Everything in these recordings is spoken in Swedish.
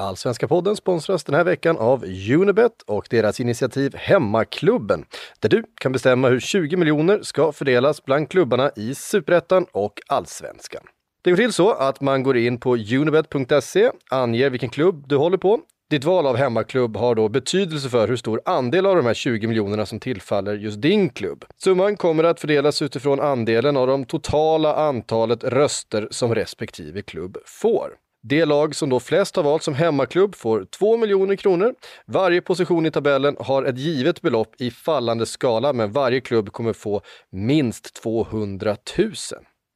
Allsvenska podden sponsras den här veckan av Unibet och deras initiativ Hemmaklubben, där du kan bestämma hur 20 miljoner ska fördelas bland klubbarna i Superettan och Allsvenskan. Det går till så att man går in på unibet.se, anger vilken klubb du håller på. Ditt val av hemmaklubb har då betydelse för hur stor andel av de här 20 miljonerna som tillfaller just din klubb. Summan kommer att fördelas utifrån andelen av de totala antalet röster som respektive klubb får. Det lag som då flest har valt som hemmaklubb får 2 miljoner kronor. Varje position i tabellen har ett givet belopp i fallande skala, men varje klubb kommer få minst 200 000.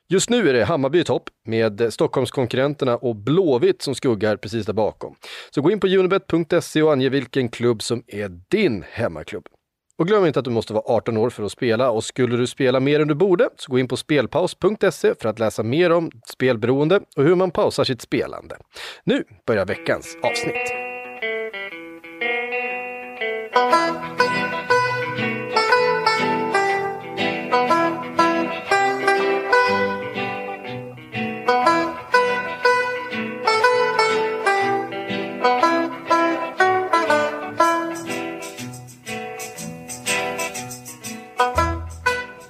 Just nu är det Hammarby i topp med Stockholmskonkurrenterna och Blåvitt som skuggar precis där bakom. Så gå in på unibet.se och ange vilken klubb som är din hemmaklubb. Och glöm inte att du måste vara 18 år för att spela och skulle du spela mer än du borde så gå in på spelpaus.se för att läsa mer om spelberoende och hur man pausar sitt spelande. Nu börjar veckans avsnitt.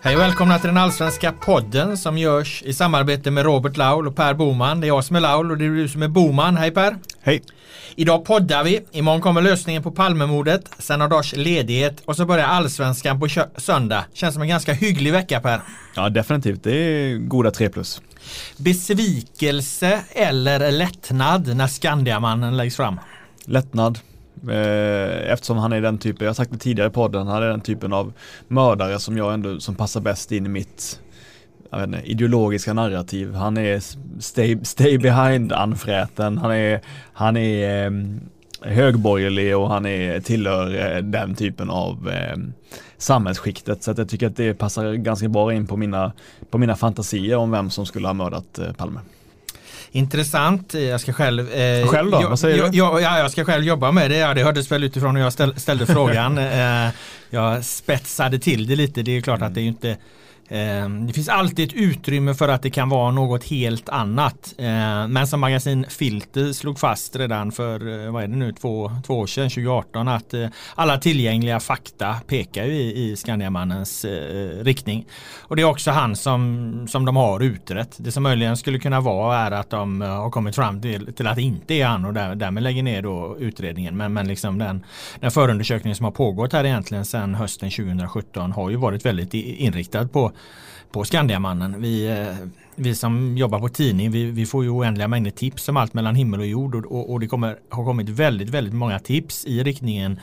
Hej och välkomna till den allsvenska podden som görs i samarbete med Robert Laul och Per Boman. Det är jag som är Laul och det är du som är Boman. Hej Per! Hej! Idag poddar vi. Imorgon kommer lösningen på Palmemordet. Sen har dagars ledighet och så börjar allsvenskan på söndag. Känns som en ganska hygglig vecka Per. Ja definitivt, det är goda tre plus. Besvikelse eller lättnad när Skandiamannen läggs fram? Lättnad. Eh, eftersom han är den typen, jag har sagt det tidigare i podden, han är den typen av mördare som jag ändå, som passar bäst in i mitt inte, ideologiska narrativ. Han är stay, stay behind anfräten, han är, han är ehm, högborgerlig och han är, tillhör eh, den typen av eh, samhällsskiktet. Så att jag tycker att det passar ganska bra in på mina, på mina fantasier om vem som skulle ha mördat eh, Palme. Intressant. Jag ska själv... Eh, själv då? Jag, Vad säger du? Ja, jag ska själv jobba med det. Ja, det hördes väl utifrån hur jag ställ, ställde frågan. eh, jag spetsade till det lite. Det är klart att det är inte Eh, Ehm, det finns alltid ett utrymme för att det kan vara något helt annat. Ehm, men som magasin Filter slog fast redan för, eh, vad är det nu, två, två år sedan, 2018, att eh, alla tillgängliga fakta pekar ju i, i Skandiamannens eh, riktning. Och det är också han som, som de har utrett. Det som möjligen skulle kunna vara är att de har kommit fram till, till att det inte är han och där, därmed lägger ner då utredningen. Men, men liksom den, den förundersökning som har pågått här egentligen sedan hösten 2017 har ju varit väldigt inriktad på på Skandiamannen. Vi, eh, vi som jobbar på tidning, vi, vi, får ju oändliga mängder tips om allt mellan himmel och jord och, och det kommer, har kommit väldigt, väldigt många tips i riktningen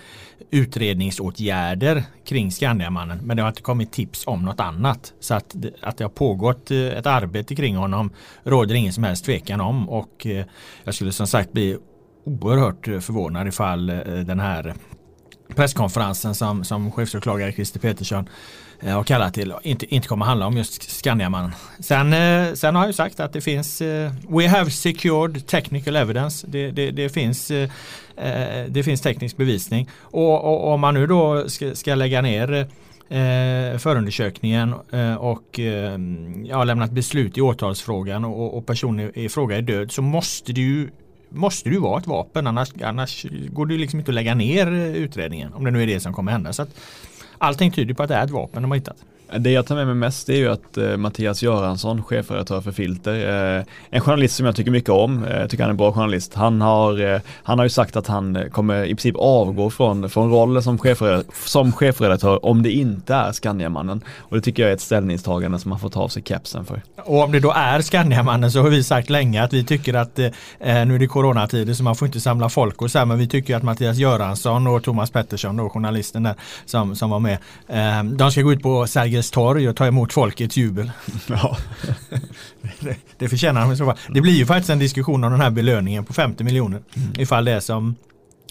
utredningsåtgärder kring Skandiamannen. Men det har inte kommit tips om något annat. Så att, att det har pågått eh, ett arbete kring honom råder ingen som helst tvekan om och eh, jag skulle som sagt bli oerhört förvånad ifall den här presskonferensen som, som chefsåklagare Christer Petersson Eh, Eh, och kallat till inte, inte kommer handla om just Skandiamannen. Sen, eh, sen har jag sagt att det finns eh, We have secured technical evidence. Det, det, det finns, det finns teknisk bevisning. Och, och, om man nu då ska, ska lägga ner eh, förundersökningen eh, och eh, ja, lämnat beslut i åtalsfrågan och, och personen i fråga är död så måste det ju måste det ju vara ett vapen annars, annars går det liksom inte att lägga ner utredningen om det nu är det som kommer hända. Så att, allting tyder på att det är ett vapen de har hittat. Det jag tar med mig mest är ju att eh, Mattias Göransson, chefredaktör för Filter, eh, en journalist som jag tycker mycket om, eh, tycker han är en bra journalist. Han har, eh, han har ju sagt att han eh, kommer i princip avgå från, från rollen som, chefredaktör, som chefredaktör om det inte är Skandiamannen. Och det tycker jag är ett ställningstagande som man får ta av sig kepsen för. Och om det då är Skandiamannen så har vi sagt länge att vi tycker att eh, eh nu är det coronatider så man får inte samla folk och så här, men vi tycker att Mattias Göransson och Thomas Pettersson, då, journalisten där som, som var med, eh, de ska gå ut på Sergels Sergels torg och ta emot folkets jubel. Ja. det, det förtjänar de i så fall. Det blir ju faktiskt en diskussion om den här belöningen på 50 miljoner. Mm. Ifall det är som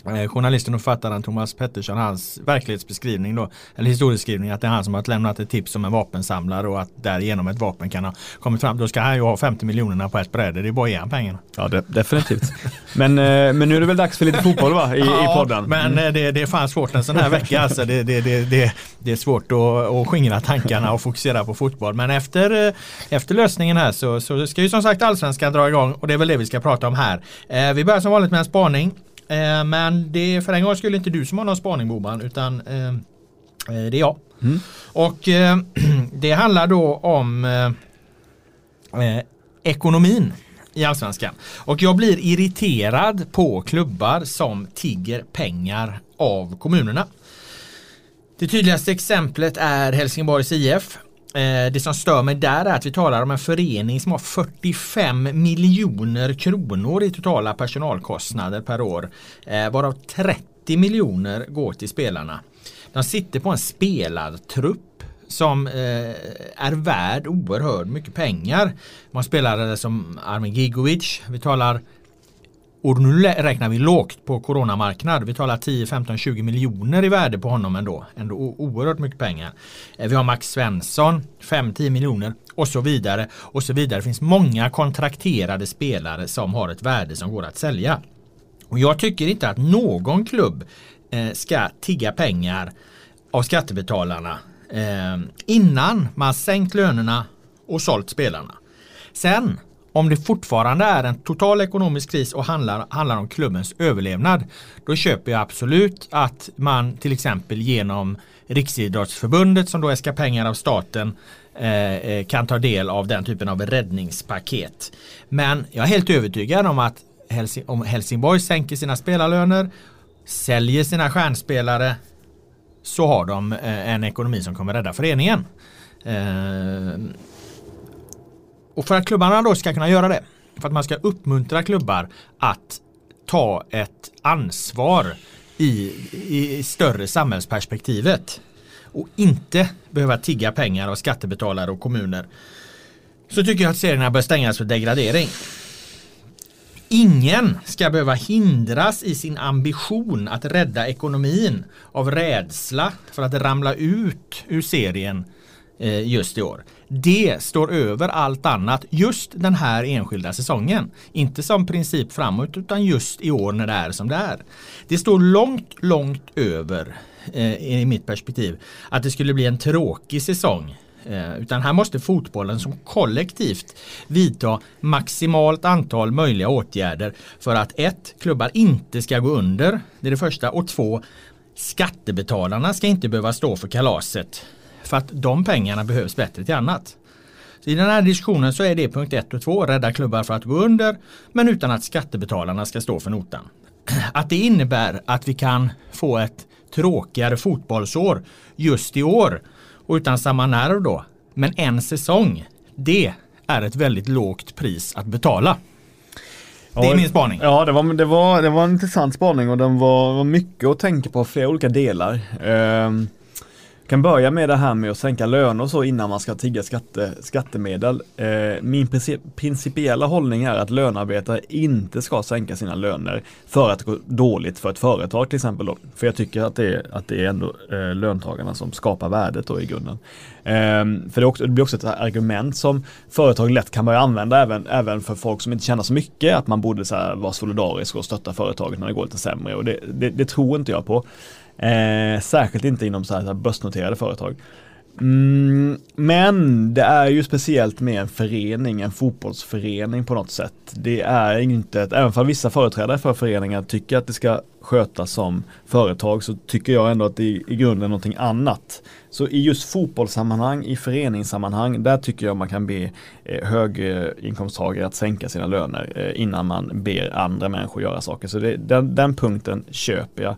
Eh, journalisten och författaren Thomas Pettersson, hans verklighetsbeskrivning då, eller historieskrivning, att det är han som har lämnat ett tips om en vapensamlare och att därigenom ett vapen kan ha kommit fram. Då ska han ju ha 50 miljonerna på ett bräde, det är bara att ge han pengarna. Ja, det, definitivt. men, eh, men nu är det väl dags för lite fotboll va, i, ja, i podden? men mm. det, det är fan svårt en sån här vecka alltså. Det, det, det, det, det är svårt att, att skingra tankarna och fokusera på fotboll. Men efter, efter lösningen här så, så ska ju som sagt allsvenskan dra igång och det är väl det vi ska prata om här. Vi börjar som vanligt med en spaning. Eh, men det är för en gång skulle inte du som har någon spaning Boman utan eh, eh, det är jag. Mm. Och eh, det handlar då om eh, eh, ekonomin i Allsvenskan. Och jag blir irriterad på klubbar som tigger pengar av kommunerna. Det tydligaste exemplet är Helsingborgs IF Eh, det som stör mig där är att vi talar om en förening som har 45 miljoner kronor i totala personalkostnader per år. Eh, varav 30 miljoner går till spelarna. De sitter på en spelartrupp som eh, är värd oerhört mycket pengar. Man spelare som Armin Gigovic, vi talar och nu räknar vi lågt på coronamarknad. Vi talar 10, 15, 20 miljoner i värde på honom ändå. Ändå oerhört mycket pengar. Eh, vi har Max Svensson, 5-10 miljoner och så vidare. Och så vidare. Det finns många kontrakterade spelare som har ett värde som går att sälja. Och jag tycker inte att någon klubb eh, ska tigga pengar av skattebetalarna eh, innan man sänkt lönerna och sålt spelarna. Sen om det fortfarande är en total ekonomisk kris och handlar, handlar om klubbens överlevnad då köper jag absolut att man till exempel genom Riksidrottsförbundet som då äskar pengar av staten eh, eh, kan ta del av den typen av räddningspaket. Men jag är helt övertygad om att Helsing om Helsingborg sänker sina spelarlöner, säljer sina stjärnspelare så har de eh, en ekonomi som kommer rädda föreningen. Eh, och för att klubbarna då ska kunna göra det, för att man ska uppmuntra klubbar att ta ett ansvar i, i större samhällsperspektivet och inte behöva tigga pengar av skattebetalare och kommuner så tycker jag att serierna bör stängas för degradering. Ingen ska behöva hindras i sin ambition att rädda ekonomin av rädsla för att ramla ut ur serien eh, just i år. Det står över allt annat just den här enskilda säsongen. Inte som princip framåt utan just i år när det är som det är. Det står långt, långt över eh, i mitt perspektiv att det skulle bli en tråkig säsong eh, utan här måste fotbollen som kollektivt vidta maximalt antal möjliga åtgärder för att ett, klubbar inte ska gå under. Det är det första. Och två, skattebetalarna ska inte behöva stå för kalaset för att de pengarna behövs bättre till annat. Så I den här diskussionen så är det punkt 1 och 2, rädda klubbar för att gå under men utan att skattebetalarna ska stå för notan. Att det innebär att vi kan få ett tråkigare fotbollsår just i år och utan samma nerv då. Men en säsong, det är ett väldigt lågt pris att betala. Det är min spaning. Ja, det var, det var, det var en intressant spaning och den var, var mycket att tänka på flera olika delar. Um kan börja med det här med att sänka löner och så innan man ska tigga skatte, skattemedel. Eh, min principiella hållning är att lönearbetare inte ska sänka sina löner för att det går dåligt för ett företag till exempel. Då. För jag tycker att det är, att det är ändå eh, löntagarna som skapar värdet då i grunden. Eh, för det, också, det, blir också ett argument som företag lätt kan börja använda även, även för folk som inte tjänar så mycket, att man borde så här, vara solidarisk och stötta företaget när det går lite sämre. Och det, det, det tror inte jag på. Eh, särskilt inte inom så här, så här börsnoterade företag. Mm, men det är ju speciellt med en förening, en fotbollsförening på något sätt. Det är inte, ett, även för vissa företrädare för föreningar tycker att det ska skötas som företag så tycker jag ändå att det i, i grunden är någonting annat. Så i just fotbollssammanhang, i föreningssammanhang, där tycker jag man kan be eh, höginkomsttagare att sänka sina löner eh, innan man ber andra människor göra saker. Så det, den, den punkten köper jag.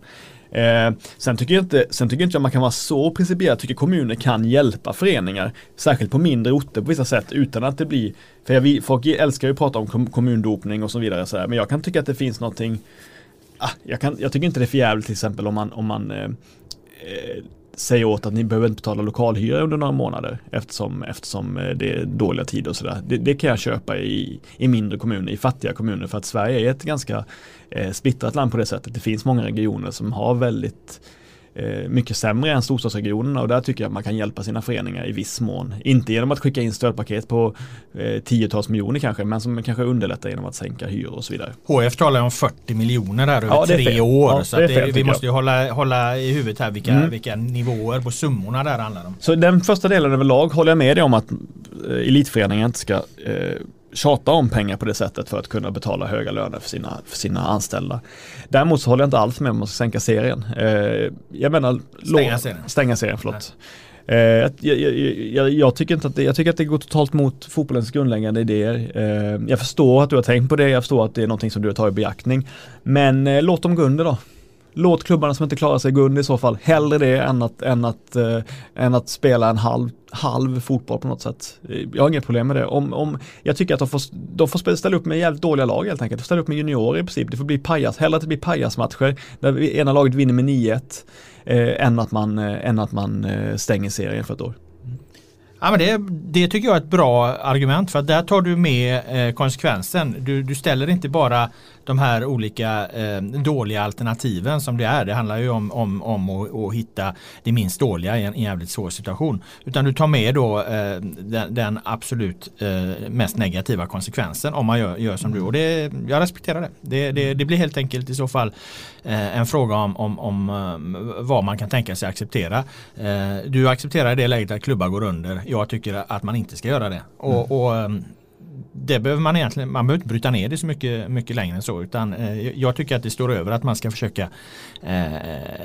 Eh, sen, tycker jag inte, sen tycker jag inte man kan vara så principiell. Jag tycker kommuner kan hjälpa föreningar, särskilt på mindre orter på vissa sätt utan att det blir, för jag, folk älskar ju att prata om kommundopning och så vidare, så här, men jag kan tycka att det finns någonting, ah, jag, kan, jag tycker inte det är för jävligt till exempel om man, om man eh, eh säger åt att ni behöver inte betala lokalhyra under några månader eftersom, eftersom eh, det är dåliga tider och sådär. Det, det, kan jag köpa i, i mindre kommuner, i fattiga kommuner för att Sverige är ett ganska eh, splittrat land på det sättet. Det finns många regioner som har väldigt mycket sämre än storstadsregionerna och där tycker jag att man kan hjälpa sina föreningar i viss mån. Inte genom att skicka in stödpaket på eh, tiotals miljoner kanske, men som kanske underlättar genom att sänka hyror och så vidare. HF talar om 40 miljoner där över ja, tre år. Ja, så det det, vi måste ju hålla, hålla i huvudet här vilka, mm. vilka nivåer på summorna där handlar om. Så den första delen överlag håller jag med dig om att eh, elitföreningen inte ska eh, tjata om pengar på det sättet för att kunna betala höga löner för sina, för sina anställda. Däremot så håller jag inte alls med om att man ska sänka serien. Eh, jag menar, stänga serien. Stänga serien, förlåt. Eh, jag, jag, jag, jag, tycker inte att det, jag tycker att det går totalt mot fotbollens grundläggande idéer. Eh, jag förstår att du har tänkt på det, jag förstår att det är någonting som du har tagit i beaktning. Men eh, låt dem gå under då. Låt klubbarna som inte klarar sig gå under i så fall. Hellre det än att, än att, eh, än att spela en halv, halv fotboll på något sätt. Jag har inget problem med det. Om, om, jag tycker att de får, de får ställa upp med jävligt dåliga lag helt enkelt. De får ställa upp med juniorer i princip. Det får bli pajas. Hellre att det blir pajasmatcher där ena laget vinner med 9-1 eh, än att man, eh, än att man eh, stänger serien för ett år. Ja, men det, det tycker jag är ett bra argument för att där tar du med eh, konsekvensen. Du, du ställer inte bara de här olika eh, dåliga alternativen som det är. Det handlar ju om, om, om att, att hitta det minst dåliga i en, jävligt svår situation. Utan du tar med då eh, den, den, absolut eh, mest negativa konsekvensen om man gör, gör som du. Och det, jag respekterar det. Det, det. det, blir helt enkelt i så fall eh, en fråga om, om, om eh, vad man kan tänka sig acceptera. Eh, du accepterar i det läget att klubbar går under. Jag tycker att man inte ska göra det. Och, mm. och ehm, det behöver man egentligen, man behöver inte bryta ner det så mycket, mycket längre än så utan eh, jag tycker att det står över att man ska försöka eh,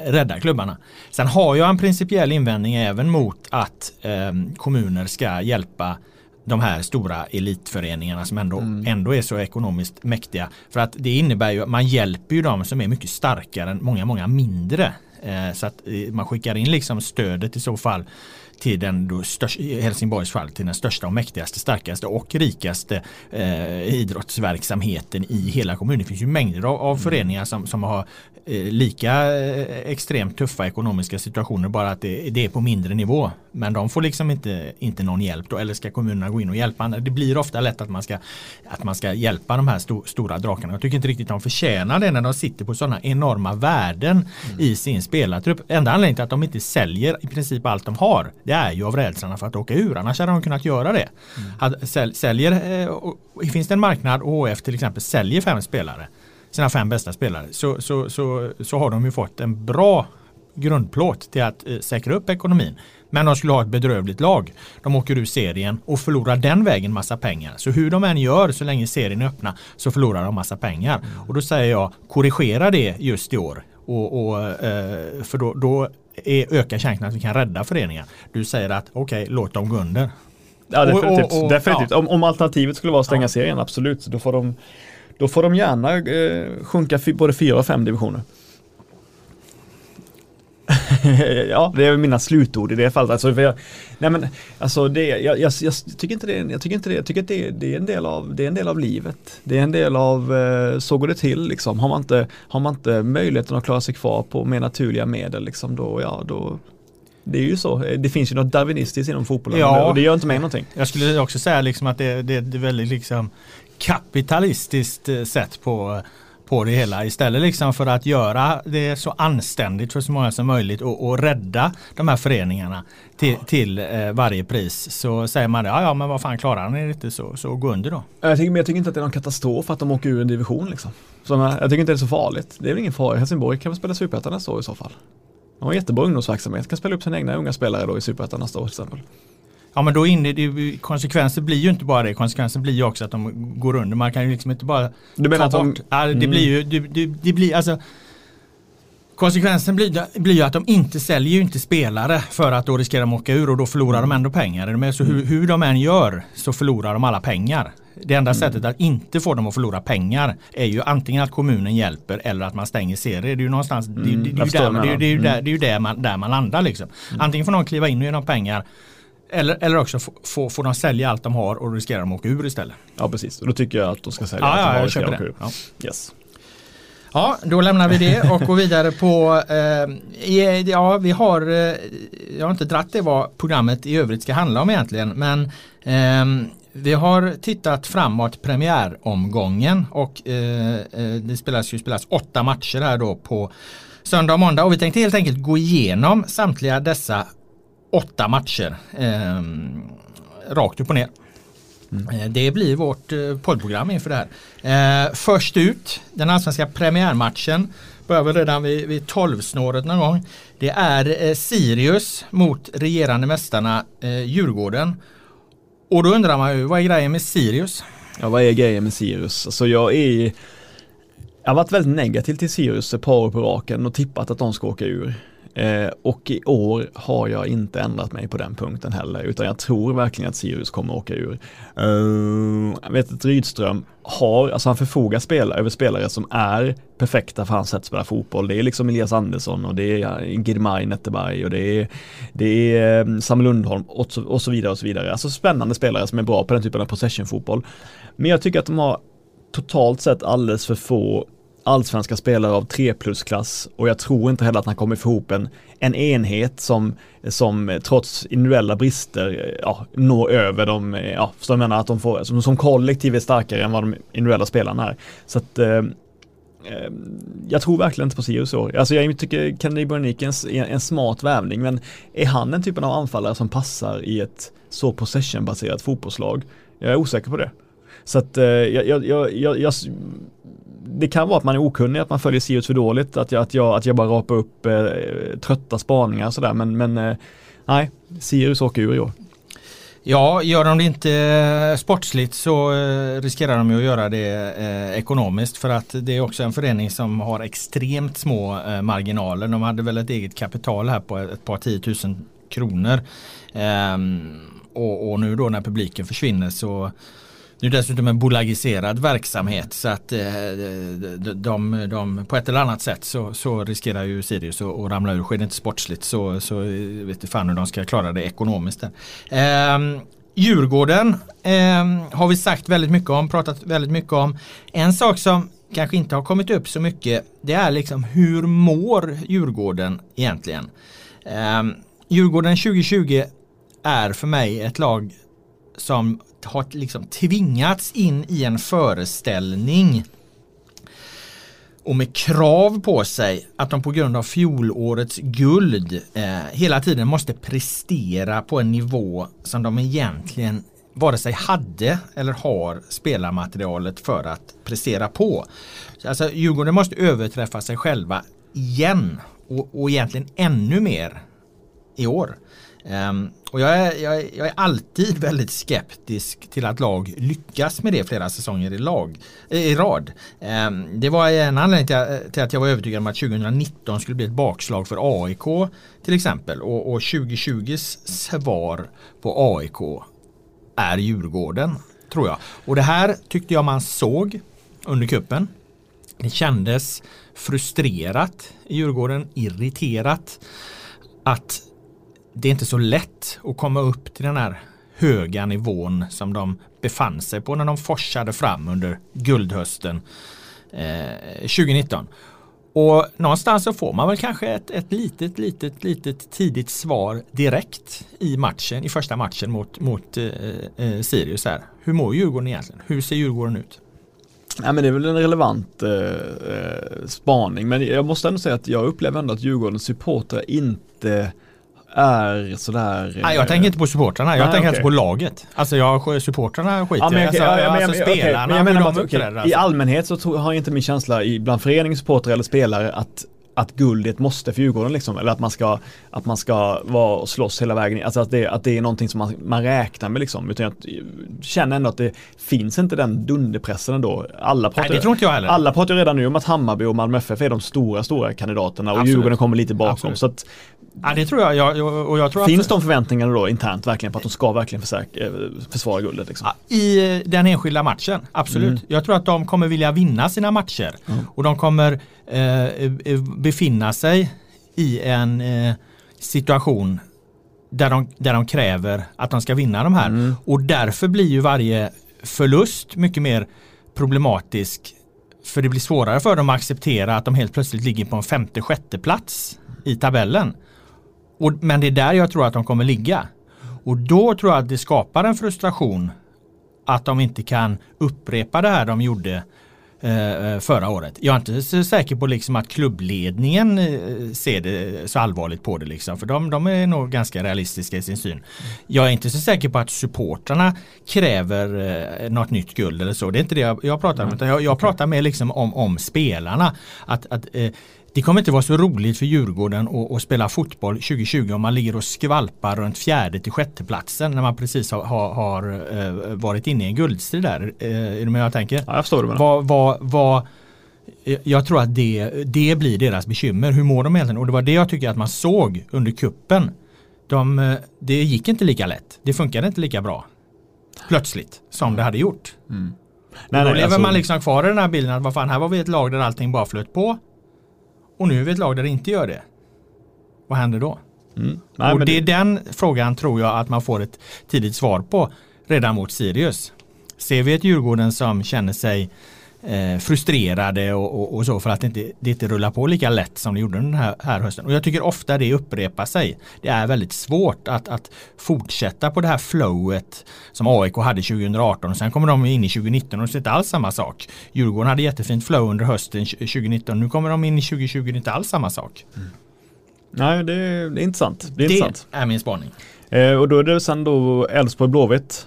rädda klubbarna. Sen har jag en principiell invändning även mot att eh, kommuner ska hjälpa de här stora elitföreningarna som ändå, mm. ändå är så ekonomiskt mäktiga. För att det innebär ju att man hjälper ju dem som är mycket starkare än många, många mindre. Eh, så att eh, man skickar in liksom stödet i så fall till den då största, Helsingborgs fall till den största och mäktigaste, starkaste och rikaste eh, idrottsverksamheten i hela kommunen. Det finns ju mängder av, av föreningar som, som har eh, lika eh, extremt tuffa ekonomiska situationer bara att det, det, är på mindre nivå. Men de får liksom inte, inte någon hjälp då eller ska kommunerna gå in och hjälpa? Det blir ofta lätt att man ska, att man ska hjälpa de här sto, stora drakarna. Jag tycker inte riktigt de förtjänar det när de sitter på sådana enorma värden mm. i sin spelartrupp. Enda anledningen till att de inte säljer i princip allt de har det är ju av rädslan för att åka ur. Annars hade de kunnat göra det. Mm. säljer, eh, finns det en marknad och HF till exempel säljer fem spelare, sina fem bästa spelare, så, så, så, så har de ju fått en bra grundplåt till att eh, säkra upp ekonomin. Men de skulle ha ett bedrövligt lag. De åker ur serien och förlorar den vägen massa pengar. Så hur de än gör så länge serien är öppna så förlorar de massa pengar. Mm. Och då säger jag korrigera det just i år. Och, och eh, för då, då är, ökar chansen att vi kan rädda föreningar. Du säger att okej, okay, låt dem gå under. Ja, definitivt. Och, och, definitivt. Ja. Om, om, alternativet skulle vara att stänga ja. serien, absolut. Då får de, då får de gärna eh, sjunka både fyra och fem divisioner. ja, det är mina slutord i det fallet. Alltså, för jag, nej men, alltså det, jag, jag, jag, tycker inte det, jag tycker inte det, jag tycker att det, det, är en del av, det är en del av livet. Det är en del av, eh, så går det till liksom. Har man inte, har man inte möjligheten att klara sig kvar på mer naturliga medel liksom, då, ja, då, det är ju så. Det finns ju något darwinistiskt inom fotbollen ja, och det gör inte mig någonting. Jag skulle också säga liksom att det, det, det är väldigt liksom kapitalistiskt eh, sätt på på det hela istället liksom för att göra det så anständigt för så många som möjligt och, och rädda de här föreningarna till, till eh, varje pris så säger man ja, ja men vad fan klarar ni inte så, så gå under då. Jag tycker, men jag tycker inte att det är någon katastrof att de åker ur en division liksom. Så, jag tycker inte det är så farligt. Det är väl ingen fara. Helsingborg kan väl spela superettan nästa år i så fall. De har jättebra ungdomsverksamhet, kan spela upp sina egna unga spelare då i superettan nästa år till exempel. Ja men då inne, det, konsekvensen blir ju inte bara det, konsekvensen blir ju också att de går under. Man kan ju liksom inte bara du menar ta att de, Ja, det mm. blir ju, det, det, det, blir alltså Konsekvensen blir, blir ju att de inte säljer ju inte spelare för att då riskerar de att åka ur och då förlorar de ändå pengar. Men så hur, mm. hur de än gör så förlorar de alla pengar. Det enda mm. sättet att inte få dem att förlora pengar är ju antingen att kommunen hjälper eller att man stänger serier. Det är ju någonstans, det, det, det, är ju där, det är ju där man, där man landar liksom. Mm. Antingen får någon kliva in och ge dem pengar eller, eller också får, får de sälja allt de har och riskerar de att åka ur istället. Ja precis, och då tycker jag att de ska sälja ja, allt de ja, har jag köper det. Ja. Yes. Ja, då lämnar vi det och går vidare på, eh, ja vi har, eh, jag har inte dratt det vad programmet i övrigt ska handla om egentligen, men eh, vi har tittat framåt premiäromgången och eh, eh, det spelas ju spelas åtta matcher här då på söndag och måndag och vi tänkte helt enkelt gå igenom samtliga dessa åtta matcher eh, rakt upp och ner. Mm. Det blir vårt eh, poddprogram inför det här. Eh, först ut, den allsvenska premiärmatchen börjar väl redan vid, vid 12-snåret någon gång. Det är Sirius mot regerande mästarna Djurgården. Och då undrar man ju, vad är grejen med Sirius? Ja, vad är grejen med Sirius? Alltså jag är Jag har varit väldigt negativ till Sirius ett par år på raken och tippat att de ska åka ur. Eh, och i år har jag inte ändrat mig på den punkten heller, utan jag tror verkligen att Sirius kommer åka ur. Uh, jag vet att Rydström har, alltså han förfogar spelare, över spelare som är perfekta för hans sätt att spela fotboll. Det är liksom Elias Andersson och det är Girmay Netteberg och det är, det är ehm, Sam Lundholm och så, och så vidare och så vidare. Alltså spännande spelare som är bra på den typen av possession-fotboll. Men jag tycker att de har totalt sett alldeles för få allsvenska spelare av 3 plus-klass och jag tror inte heller att han kommer få ihop en, en enhet som, som trots individuella brister ja, når över dem, ja, så jag menar att de får, som, som kollektiv är starkare än vad de individuella spelarna är. Så att eh, eh jag tror verkligen inte på Sirius år. Alltså jag tycker Kennedy Burnick är en, en smart vävning men är han den typen av anfallare som passar i ett så possession-baserat fotbollslag? Jag är osäker på det. Så att eh, jag, jag, jag, jag, det kan vara att man är okunnig, att man följer Sirius för dåligt, att jag, att jag, att jag bara rapar upp eh, trötta spaningar och sådär. Men, men eh, nej, Sirius åker ur i år. Ja, gör de det inte eh, sportsligt så eh, riskerar de ju att göra det eh, ekonomiskt för att det är också en förening som har extremt små marginaler. De hade väl ett eget kapital här på ett par tiotusen kronor. Ehm, och, och, nu då när publiken försvinner så det är dessutom en bolagiserad verksamhet så att eh, de, de, de, på ett eller annat sätt så, så riskerar ju Sirius att, ramla ur. Sker det inte sportsligt så, så vet inte fan hur de ska klara det ekonomiskt. Eh, Djurgården eh, har vi sagt väldigt mycket om, pratat väldigt mycket om. En sak som kanske inte har kommit upp så mycket det är liksom hur mår Djurgården egentligen? Eh, Djurgården 2020 är för mig ett lag som har liksom tvingats in i en föreställning och med krav på sig att de på grund av fjolårets guld eh, hela tiden måste prestera på en nivå som de egentligen vare sig hade eller har spelarmaterialet för att prestera på. Alltså Djurgården måste överträffa sig själva igen och, och egentligen ännu mer i år. Um, och jag är, jag, är, jag är, alltid väldigt skeptisk till att lag lyckas med det flera säsonger i, lag, eh, i rad. Ehm, det var en anledning till, eh, till, att jag var övertygad om att 2019 skulle bli ett bakslag för AIK till exempel. Och, och 2020s svar på AIK är Djurgården tror jag. Och det här tyckte jag man såg under kuppen. Det kändes frustrerat i Djurgården, irriterat att det är inte så lätt att komma upp till den här höga nivån som de befann sig på när de forsade fram under guldhösten eh, 2019. Och någonstans så får man väl kanske ett, ett litet, litet, litet tidigt svar direkt i matchen, i första matchen mot, mot eh, eh, Sirius här. Hur mår Djurgården egentligen? Hur ser Djurgården ut? Nej men det är väl en relevant eh, eh spaning men jag måste ändå säga att jag upplever ändå att Djurgårdens supportrar inte är sådär Nej jag tänker inte på supportrarna, jag nej, tänker okay. på laget. Alltså jag, supportrarna skiter ja, men, okay, alltså, ja, men, alltså okay, spelarna, men jag menar okay, alltså. I allmänhet så tror, har inte min känsla i, bland föreningens supportrar eller spelare att att guld är ett måste för Djurgården liksom, eller att man ska, att man ska vara och slåss hela vägen, alltså att det, att det är någonting som man, man räknar med liksom, utan jag känner ändå att det finns inte den dunderpressen ändå. Alla pratar, Nej, det tror inte jag heller. Alla pratar redan nu om att Hammarby och Malmö FF är de stora, stora kandidaterna och Absolut. Djurgården kommer lite bakom. Absolut. Så att Ja det tror jag. jag, och jag tror Finns att, de förväntningarna då internt verkligen på att de ska verkligen försöka, eh, försvara guldet? Liksom? I eh, den enskilda matchen, absolut. Mm. Jag tror att de kommer vilja vinna sina matcher. Mm. Och de kommer eh, eh, befinna sig i en eh, situation där de, där de kräver att de ska vinna de här. Mm. Och därför blir ju varje förlust mycket mer problematisk För det blir svårare för dem att acceptera att de helt plötsligt ligger på en femte sjätte plats i tabellen. Och, men det är där jag tror att de kommer ligga. Och då tror jag att det skapar en frustration att de inte kan upprepa det här de gjorde eh, förra året. Jag är inte så säker på liksom att klubbledningen eh, ser det så allvarligt på det. Liksom, för de, de är nog ganska realistiska i sin syn. Jag är inte så säker på att supportrarna kräver eh, något nytt guld eller så. Det är inte det jag, jag pratar om. Utan jag, jag pratar mer liksom om, om spelarna. Att, att eh, det kommer inte vara så roligt för Djurgården att, att, spela fotboll 2020 om man ligger och skvalpar runt fjärde till sjätte platsen när man precis har, har, har uh, varit inne i en guldstrid där. Uh, är du med jag tänker? Ja, jag förstår det. Vad, vad, vad, jag tror att det, det blir deras bekymmer. Hur mår de egentligen? Och det var det jag tycker att man såg under kuppen. De, eh, det gick inte lika lätt. Det funkade inte lika bra. Plötsligt som det hade gjort. Mm. Nej, då nej, lever alltså... man liksom kvar i den här bilden att vad fan, här var vi ett lag där allting bara flöt på. Och nu är vi ett lag där det inte gör det. Vad händer då? Mm. Nej, och det är den frågan tror jag att man får ett tidigt svar på redan mot Sirius. Ser vi ett Djurgården som känner sig eh, frustrerade och, och, och, så för att det inte, det inte rullar på lika lätt som det gjorde den här, här hösten. Och jag tycker ofta det upprepar sig. Det är väldigt svårt att, att fortsätta på det här flowet som AIK hade 2018 och sen kommer de in i 2019 och det är inte alls samma sak. Djurgården hade jättefint flow under hösten 2019. Nu kommer de in i 2020 och det är inte alls samma sak. Mm. Nej, det är, det är intressant. Det är, det intressant. är min spaning. Eh, och då är det sen då Elfsborg Blåvitt.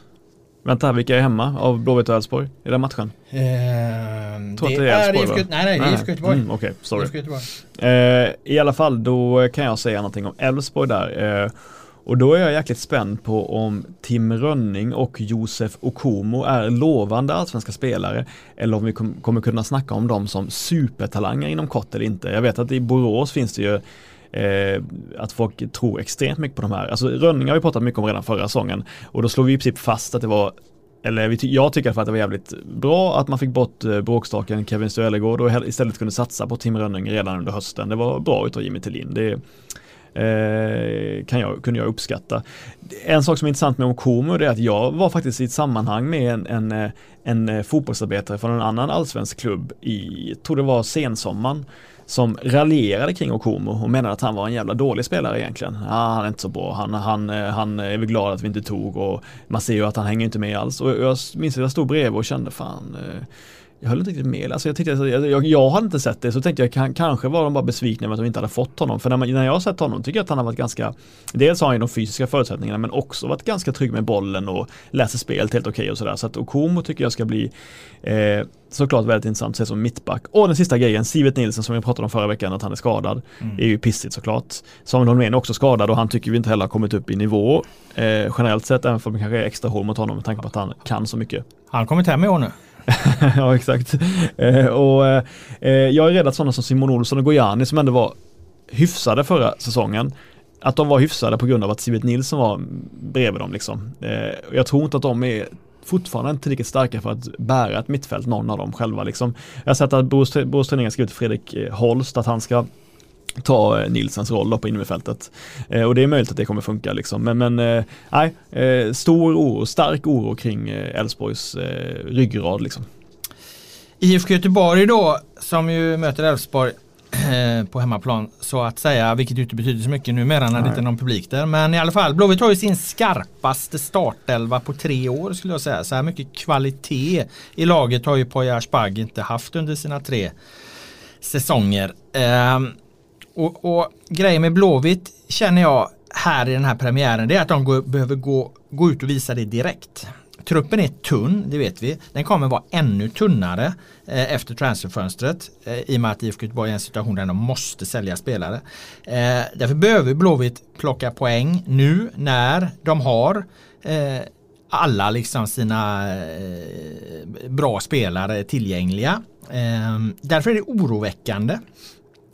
Vänta, vilka är hemma av Blåvitt och Elfsborg i den matchen? Eh, det, det är IFK Nej, nej, det är IFK Göteborg. Mm, Okej, okay, sorry. Eh, I alla fall, då kan jag säga någonting om Elfsborg där. Eh, och då är jag jäkligt spänd på om Tim Rönning och Josef Okomo är lovande allsvenska spelare eller om vi kom, kommer kunna snacka om dem som supertalanger inom kort eller inte. Jag vet att i Borås finns det ju eh, att folk tror extremt mycket på de här. Alltså Rönning har vi pratat mycket om redan förra säsongen och då slog vi i princip fast att det var eller jag tycker att det var jävligt bra att man fick bort eh, bråkstaken Kevin Stölegård och istället kunde satsa på Tim Rönning redan under hösten. Det var bra utav Jimmy Tillin. Det eh, kan jag, kunde jag uppskatta. En sak som är intressant med Okomo är att jag var faktiskt i ett sammanhang med en, en, eh, en eh, fotbollsarbetare från en annan allsvensk klubb i, tror det var sensommaren som raljerade kring Okomo och menade att han var en jävla dålig spelare egentligen. Ja, han är inte så bra, han, han, han är väl glad att vi inte tog och man ser ju att han hänger inte med alls. Och jag minns att jag stod bredvid och kände fan eh, jag höll inte riktigt med. Alltså jag, tyckte, jag, jag, jag hade inte sett det så tänkte jag kan, kanske var de bara besvikna över att de inte hade fått honom. För när, man, när jag har sett honom tycker jag att han har varit ganska Dels har han ju de fysiska förutsättningarna men också varit ganska trygg med bollen och läser spelet helt okej okay och sådär. Så att Okomo tycker jag ska bli eh, såklart väldigt intressant att se som mittback. Och den sista grejen, Sivet Nilsson som vi pratade om förra veckan att han är skadad. Mm. är ju pissigt såklart. Samuel Holmén är också skadad och han tycker vi inte heller har kommit upp i nivå eh, generellt sett även om det kanske är extra hål mot honom med tanke på att han kan så mycket. Han har kommit hem i år nu. ja exakt. Eh, och eh, jag är rädd att sådana som Simon Olsson och Gojani som ändå var hyfsade förra säsongen att de var hyfsade på grund av att Sivet Nilsson var bredvid dem liksom. Eh, jag tror inte att de är fortfarande inte tillräckligt starka för att bära ett mittfält, någon av dem själva liksom. Jag har sett att Borås Träning har skrivit till Fredrik eh, Holst att han ska ta eh, Nilsens roll på innermittfältet. Eh, och det är möjligt att det kommer funka liksom. Men, men eh, nej, eh, stor oro, stark oro kring eh, Elfsborgs eh, ryggrad liksom. IFK Göteborg då, som ju möter Elfsborg på hemmaplan så att säga, vilket ju inte betyder så mycket numera när det inte är någon publik där. Men i alla fall, Blåvitt har ju sin skarpaste startelva på tre år skulle jag säga. Så här mycket kvalitet i laget har ju Poya Asbagh inte haft under sina tre säsonger. Um, och, och grejen med Blåvitt känner jag här i den här premiären det är att de går, behöver gå, gå ut och visa det direkt. Truppen är tunn, det vet vi. Den kommer vara ännu tunnare eh, efter transferfönstret eh, i och med att IFK Göteborg är i en situation där de måste sälja spelare. Eh, därför behöver Blåvitt plocka poäng nu när de har eh, alla liksom sina eh, bra spelare tillgängliga. Eh, därför är det oroväckande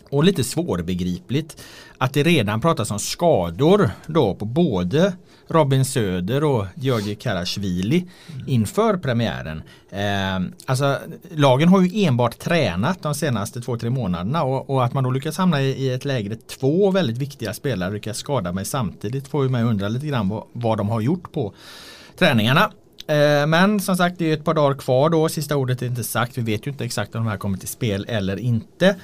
och lite svårbegripligt att det redan pratas om skador då på både Robin Söder och Georgi Karasjvili inför premiären. Eh, alltså lagen har ju enbart tränat de senaste två, tre månaderna och, och att man då lyckas hamna i, i, ett läge där två väldigt viktiga spelare lyckas skada mig samtidigt får ju mig undra lite grann vad, vad de har gjort på träningarna. Ehm, men som sagt det är ett par dagar kvar då. Sista ordet är inte sagt. Vi vet ju inte exakt om de här kommer till spel eller inte.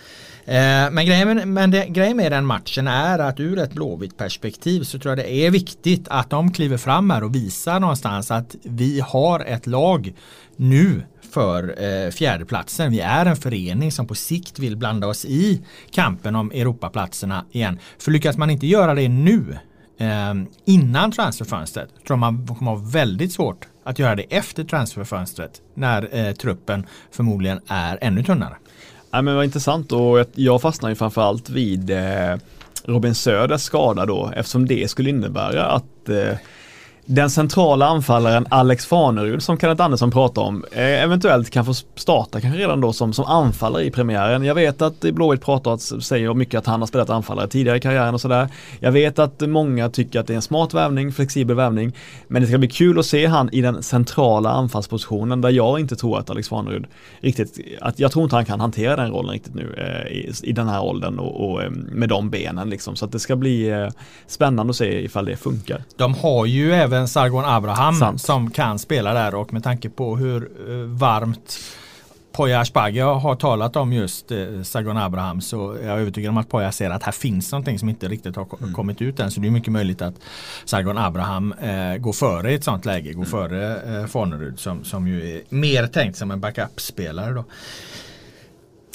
Eh, men grejen, men det, grejen med den matchen är att ur ett blåvitt perspektiv så tror jag det är viktigt att de kliver fram här och visar någonstans att vi har ett lag nu för eh, fjärdeplatsen. Vi är en förening som på sikt vill blanda oss i kampen om Europaplatserna igen. För lyckas man inte göra det nu eh, innan transferfönstret tror jag man kommer ha väldigt svårt att göra det efter transferfönstret när eh, truppen förmodligen är ännu tunnare. Ja, men vad intressant. Och jag fastnar ju framförallt vid eh, Robin Söders skada då eftersom det skulle innebära att eh, den centrala anfallaren Alex Fanerud som Kenneth Andersson pratar om eh, eventuellt kan få starta kanske redan då som, som anfallare i premiären. Jag vet att Blåvitt pratar säger mycket att han har spelat anfallare tidigare i karriären och sådär. Jag vet att många tycker att det är en smart värvning, flexibel värvning. Men det ska bli kul att se han i den centrala anfallspositionen där jag inte tror att Alex Fanerud riktigt, att jag tror inte han kan hantera den rollen riktigt nu eh, i, i, den här åldern och, och, eh, med de benen liksom. Så att det ska bli eh, spännande att se ifall det funkar. De har ju även även Sargon Abraham Sant. som kan spela där och med tanke på hur eh, varmt Poya Asbaghi har talat om just eh, Sargon Abraham så är jag övertygad om att Poya ser att här finns någonting som inte riktigt har mm. kommit ut än. Så det är mycket möjligt att Sargon Abraham eh, går före i ett sånt läge, går mm. före eh, Fornerud som, som ju är mer tänkt som en backup-spelare.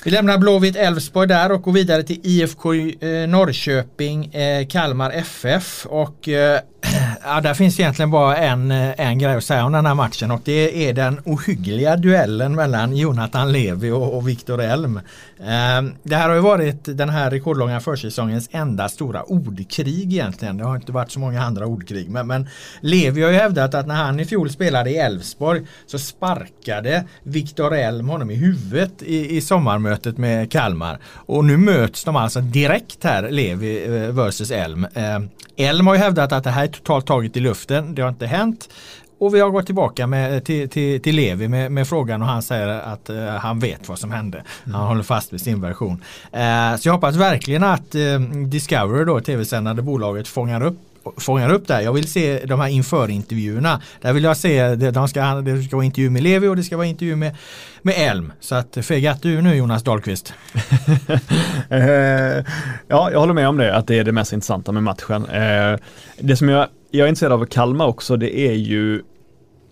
Vi lämnar Blåvitt Elfsborg där och går vidare till IFK eh, Norrköping, Kalmar FF och ja, där finns egentligen bara en, eh, en grej att säga om den här matchen och det är den ohyggliga duellen mellan Jonathan Levi och, och Viktor Elm. Eh, det här har ju varit den här rekordlånga försäsongens enda stora ordkrig egentligen. Det har inte varit så många andra ordkrig. Men, men Levi har ju hävdat att när han i fjol spelade i Elfsborg så sparkade Viktor Elm honom i huvudet i, i sommarmötet med Kalmar. Och nu möts de alltså direkt här, Levi eh, versus Elm. Eh, Elm har ju hävdat att det här är totalt taget i luften. Det har inte hänt. Och vi har gått tillbaka med, till, till, till Levi med, med, frågan och han säger att uh, han vet vad som hände. Han mm. håller fast vid sin version. Uh, så jag hoppas verkligen att uh, Discovery, då, tv-sändande bolaget, fångar upp fångar upp det. Jag vill se de här införintervjuerna. Där vill jag se, de ska, det ska vara intervju med Levi och det ska vara intervju med, med Elm. Så att fegat du nu Jonas Dahlqvist. Eh, ja, jag håller med om det, att det är det mest intressanta med matchen. Eh, det som jag jag är intresserad av Kalmar också, det är ju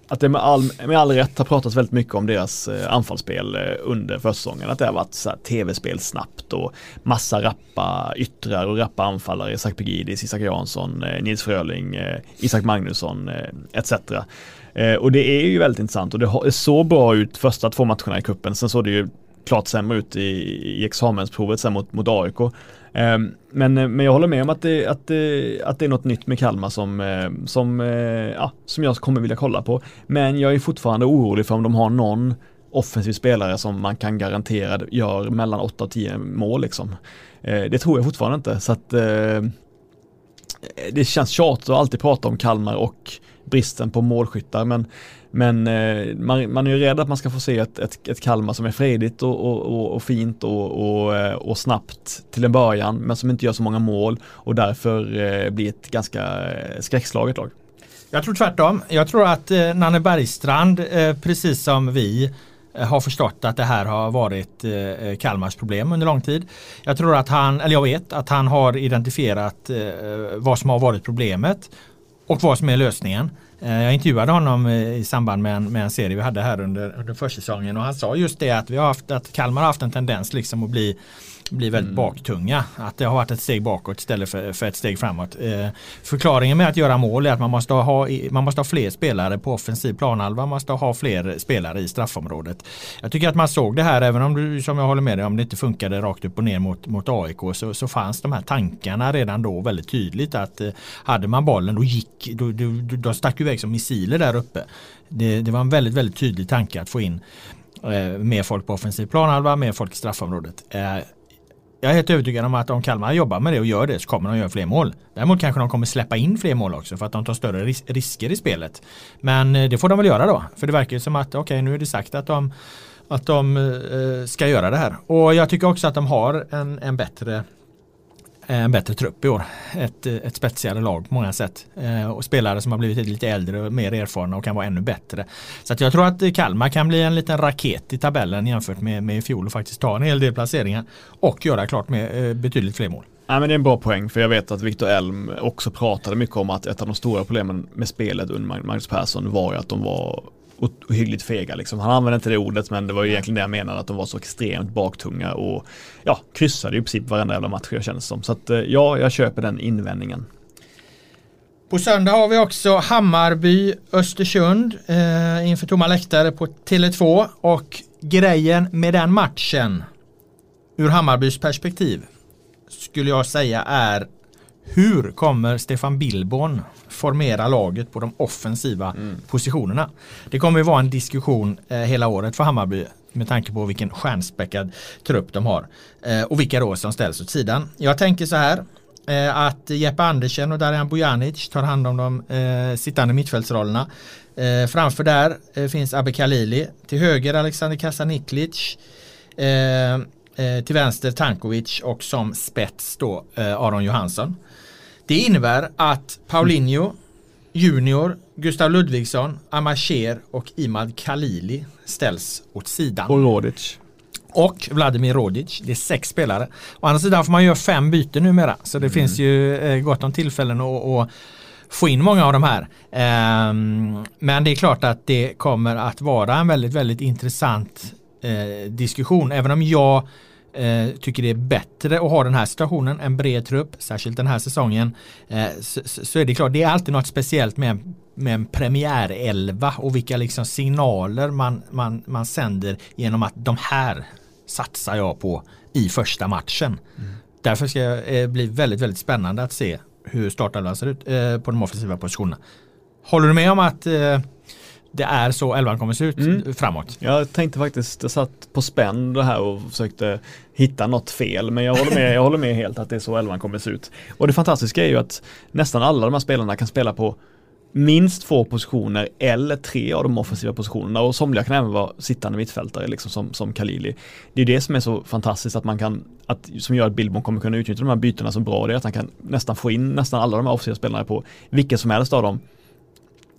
att det med all, med all rätt har pratats väldigt mycket om deras eh, anfallsspel eh, under försäsongen. Att det har varit så tv-spel snabbt och massa rappa yttrar och rappa anfallare. Isak Pegidis, Isak Jansson, eh, Nils Fröling, eh, Isak Magnusson eh, etc. Eh, och det är ju väldigt intressant och det såg bra ut första två matcherna i kuppen. Sen såg det ju klart sämre ut i, i examensprovet sen mot, mot AIK. Ehm, men, eh, men jag håller med om att det, att, det, att det är något nytt med Kalmar som, eh, som, eh, ja, som jag kommer vilja kolla på. Men jag är fortfarande orolig för om de har någon offensiv spelare som man kan garantera gör mellan 8 och 10 mål liksom. Det tror jag fortfarande inte så att det känns tjatigt att alltid prata om Kalmar och bristen på målskyttar men men eh, man, man, är ju rädd att man ska få se ett, ett, ett Kalmar som är fredigt och, och, och, och fint och, och, eh, snabbt till en början men som inte gör så många mål och därför eh, blir ett ganska eh, skräckslaget lag. Jag tror tvärtom. Jag tror att eh, Nanne Bergstrand, eh, precis som vi, eh, har förstått att det här har varit eh, Kalmars problem under lång tid. Jag tror att han, eller jag vet att han har identifierat eh, vad som har varit problemet och vad som är lösningen. Eh, jag intervjuade honom eh, i samband med en, med en serie vi hade här under, under försäsongen. Och han sa just det att vi har haft att Kalmar har haft en tendens liksom att bli blir väldigt mm. baktunga. Att det har varit ett steg bakåt istället för, för ett steg framåt. Eh, förklaringen med att göra mål är att man måste ha, man måste ha fler spelare på offensiv planhalva. Man måste ha fler spelare i straffområdet. Jag tycker att man såg det här även om du, som jag håller med dig om det inte funkade rakt upp och ner mot, mot AIK så, så fanns de här tankarna redan då väldigt tydligt att eh, hade man bollen då gick, då, då, då, de stack iväg som missiler där uppe. Det, det var en väldigt, väldigt tydlig tanke att få in eh, mer folk på offensiv planhalva, mer folk i straffområdet. Eh, jag är helt övertygad om att om Kalmar jobbar med det och gör det så kommer de göra fler mål. Däremot kanske de kommer släppa in fler mål också för att de tar större ris risker i spelet. Men eh, det får de väl göra då. För det verkar ju som att okej okay, nu är det sagt att de, att de eh, eh, ska göra det här. Och jag tycker också att de har en, en bättre Eh, en bättre trupp i år. Ett, eh, ett spetsigare lag på många sätt. Eh, och spelare som har blivit lite äldre och mer erfarna och kan vara ännu bättre. Så att jag tror att Kalmar kan bli en liten raket i tabellen jämfört med, med i fjol och faktiskt ta en hel del placeringar och göra klart med betydligt fler mål. Ja, men det är en bra poäng för jag vet att Viktor Elm också pratade mycket om att ett av de stora problemen med spelet under Magnus Persson var att de var ohyggligt fega liksom. Han använde inte det ordet men det var ju egentligen det jag menade att de var så extremt baktunga och ja, kryssade i princip varenda jävla match jag känner som. Så att eh, ja, jag köper den invändningen. På söndag har vi också Hammarby Östersund eh, inför tomma läktare på Tele2 och grejen med den matchen ur Hammarbys perspektiv skulle jag säga är hur kommer Stefan Billborn formera laget på de offensiva mm. positionerna? Det kommer att vara en diskussion eh, hela året för Hammarby med tanke på vilken stjärnspäckad trupp de har eh, och vilka då som ställs åt sidan. Jag tänker så här eh, att Jeppe Andersen och Darijan Bojanic tar hand om de eh, sittande mittfältsrollerna. Eh, framför där eh, finns Abbe Khalili, till höger Alexander Kasaniklic till vänster Tankovic och som spets då Aron Johansson. Det innebär att Paulinho Junior, Gustav Ludvigsson, Amasher och Imad Khalili ställs åt sidan. Och Rodic. Och Vladimir Rodic. Det är sex spelare. Å andra sidan får man göra fem byten numera. Så det mm. finns ju eh, gott om tillfällen att, att få in många av de här. Um, men det är klart att det kommer att vara en väldigt, väldigt intressant eh, diskussion. Även om jag eh, tycker det är bättre att ha den här situationen, en bred trupp, särskilt den här säsongen, eh, så, så, är det klart, det är alltid något speciellt med, med en premiärelva och vilka liksom signaler man, man, man sänder genom att de här satsar jag på i första matchen. Mm. Därför ska det eh, bli väldigt, väldigt spännande att se hur startelvan ser ut eh, på de offensiva positionerna. Håller du med om att eh, det är så elvan kommer se ut mm. framåt. Jag tänkte faktiskt, jag satt på spänn det här och försökte hitta något fel men jag håller med, jag håller med helt att det är så elvan kommer se ut. Och det fantastiska är ju att nästan alla de här spelarna kan spela på minst två positioner eller tre av de offensiva positionerna och somliga kan även vara sittande mittfältare liksom som, som Kalili. Det är det som är så fantastiskt att man kan, att, som gör att Billborn kommer kunna utnyttja de här bytena så bra, det är att han kan nästan få in nästan alla de här offensiva spelarna på vilken som helst av dem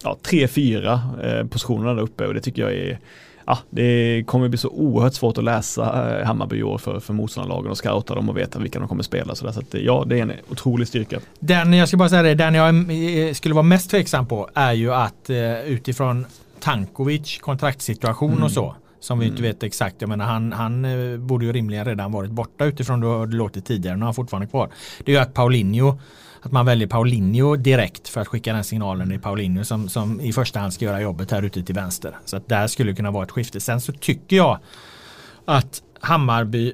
ja, tre, fyra eh, positionerna där uppe och det tycker jag är Ja, det kommer bli så oerhört svårt att läsa eh, Hammarby i år för, för motståndarlagen och scouta dem och veta vilka de kommer spela. Så, där, så att, ja, det är en otrolig styrka. Den, jag ska bara säga det, den jag eh, skulle vara mest tveksam på är ju att eh, utifrån Tankovic kontraktssituation mm. och så som vi inte mm. vet exakt. Jag menar han, han eh, borde ju rimligen redan varit borta utifrån hur det låtit tidigare. Nu är han fortfarande kvar. Det är ju att Paulinho att man väljer Paulinho direkt för att skicka den signalen i Paulinho som, som i första hand ska göra jobbet här ute till vänster. Så att där skulle det kunna vara ett skifte. Sen så tycker jag att Hammarby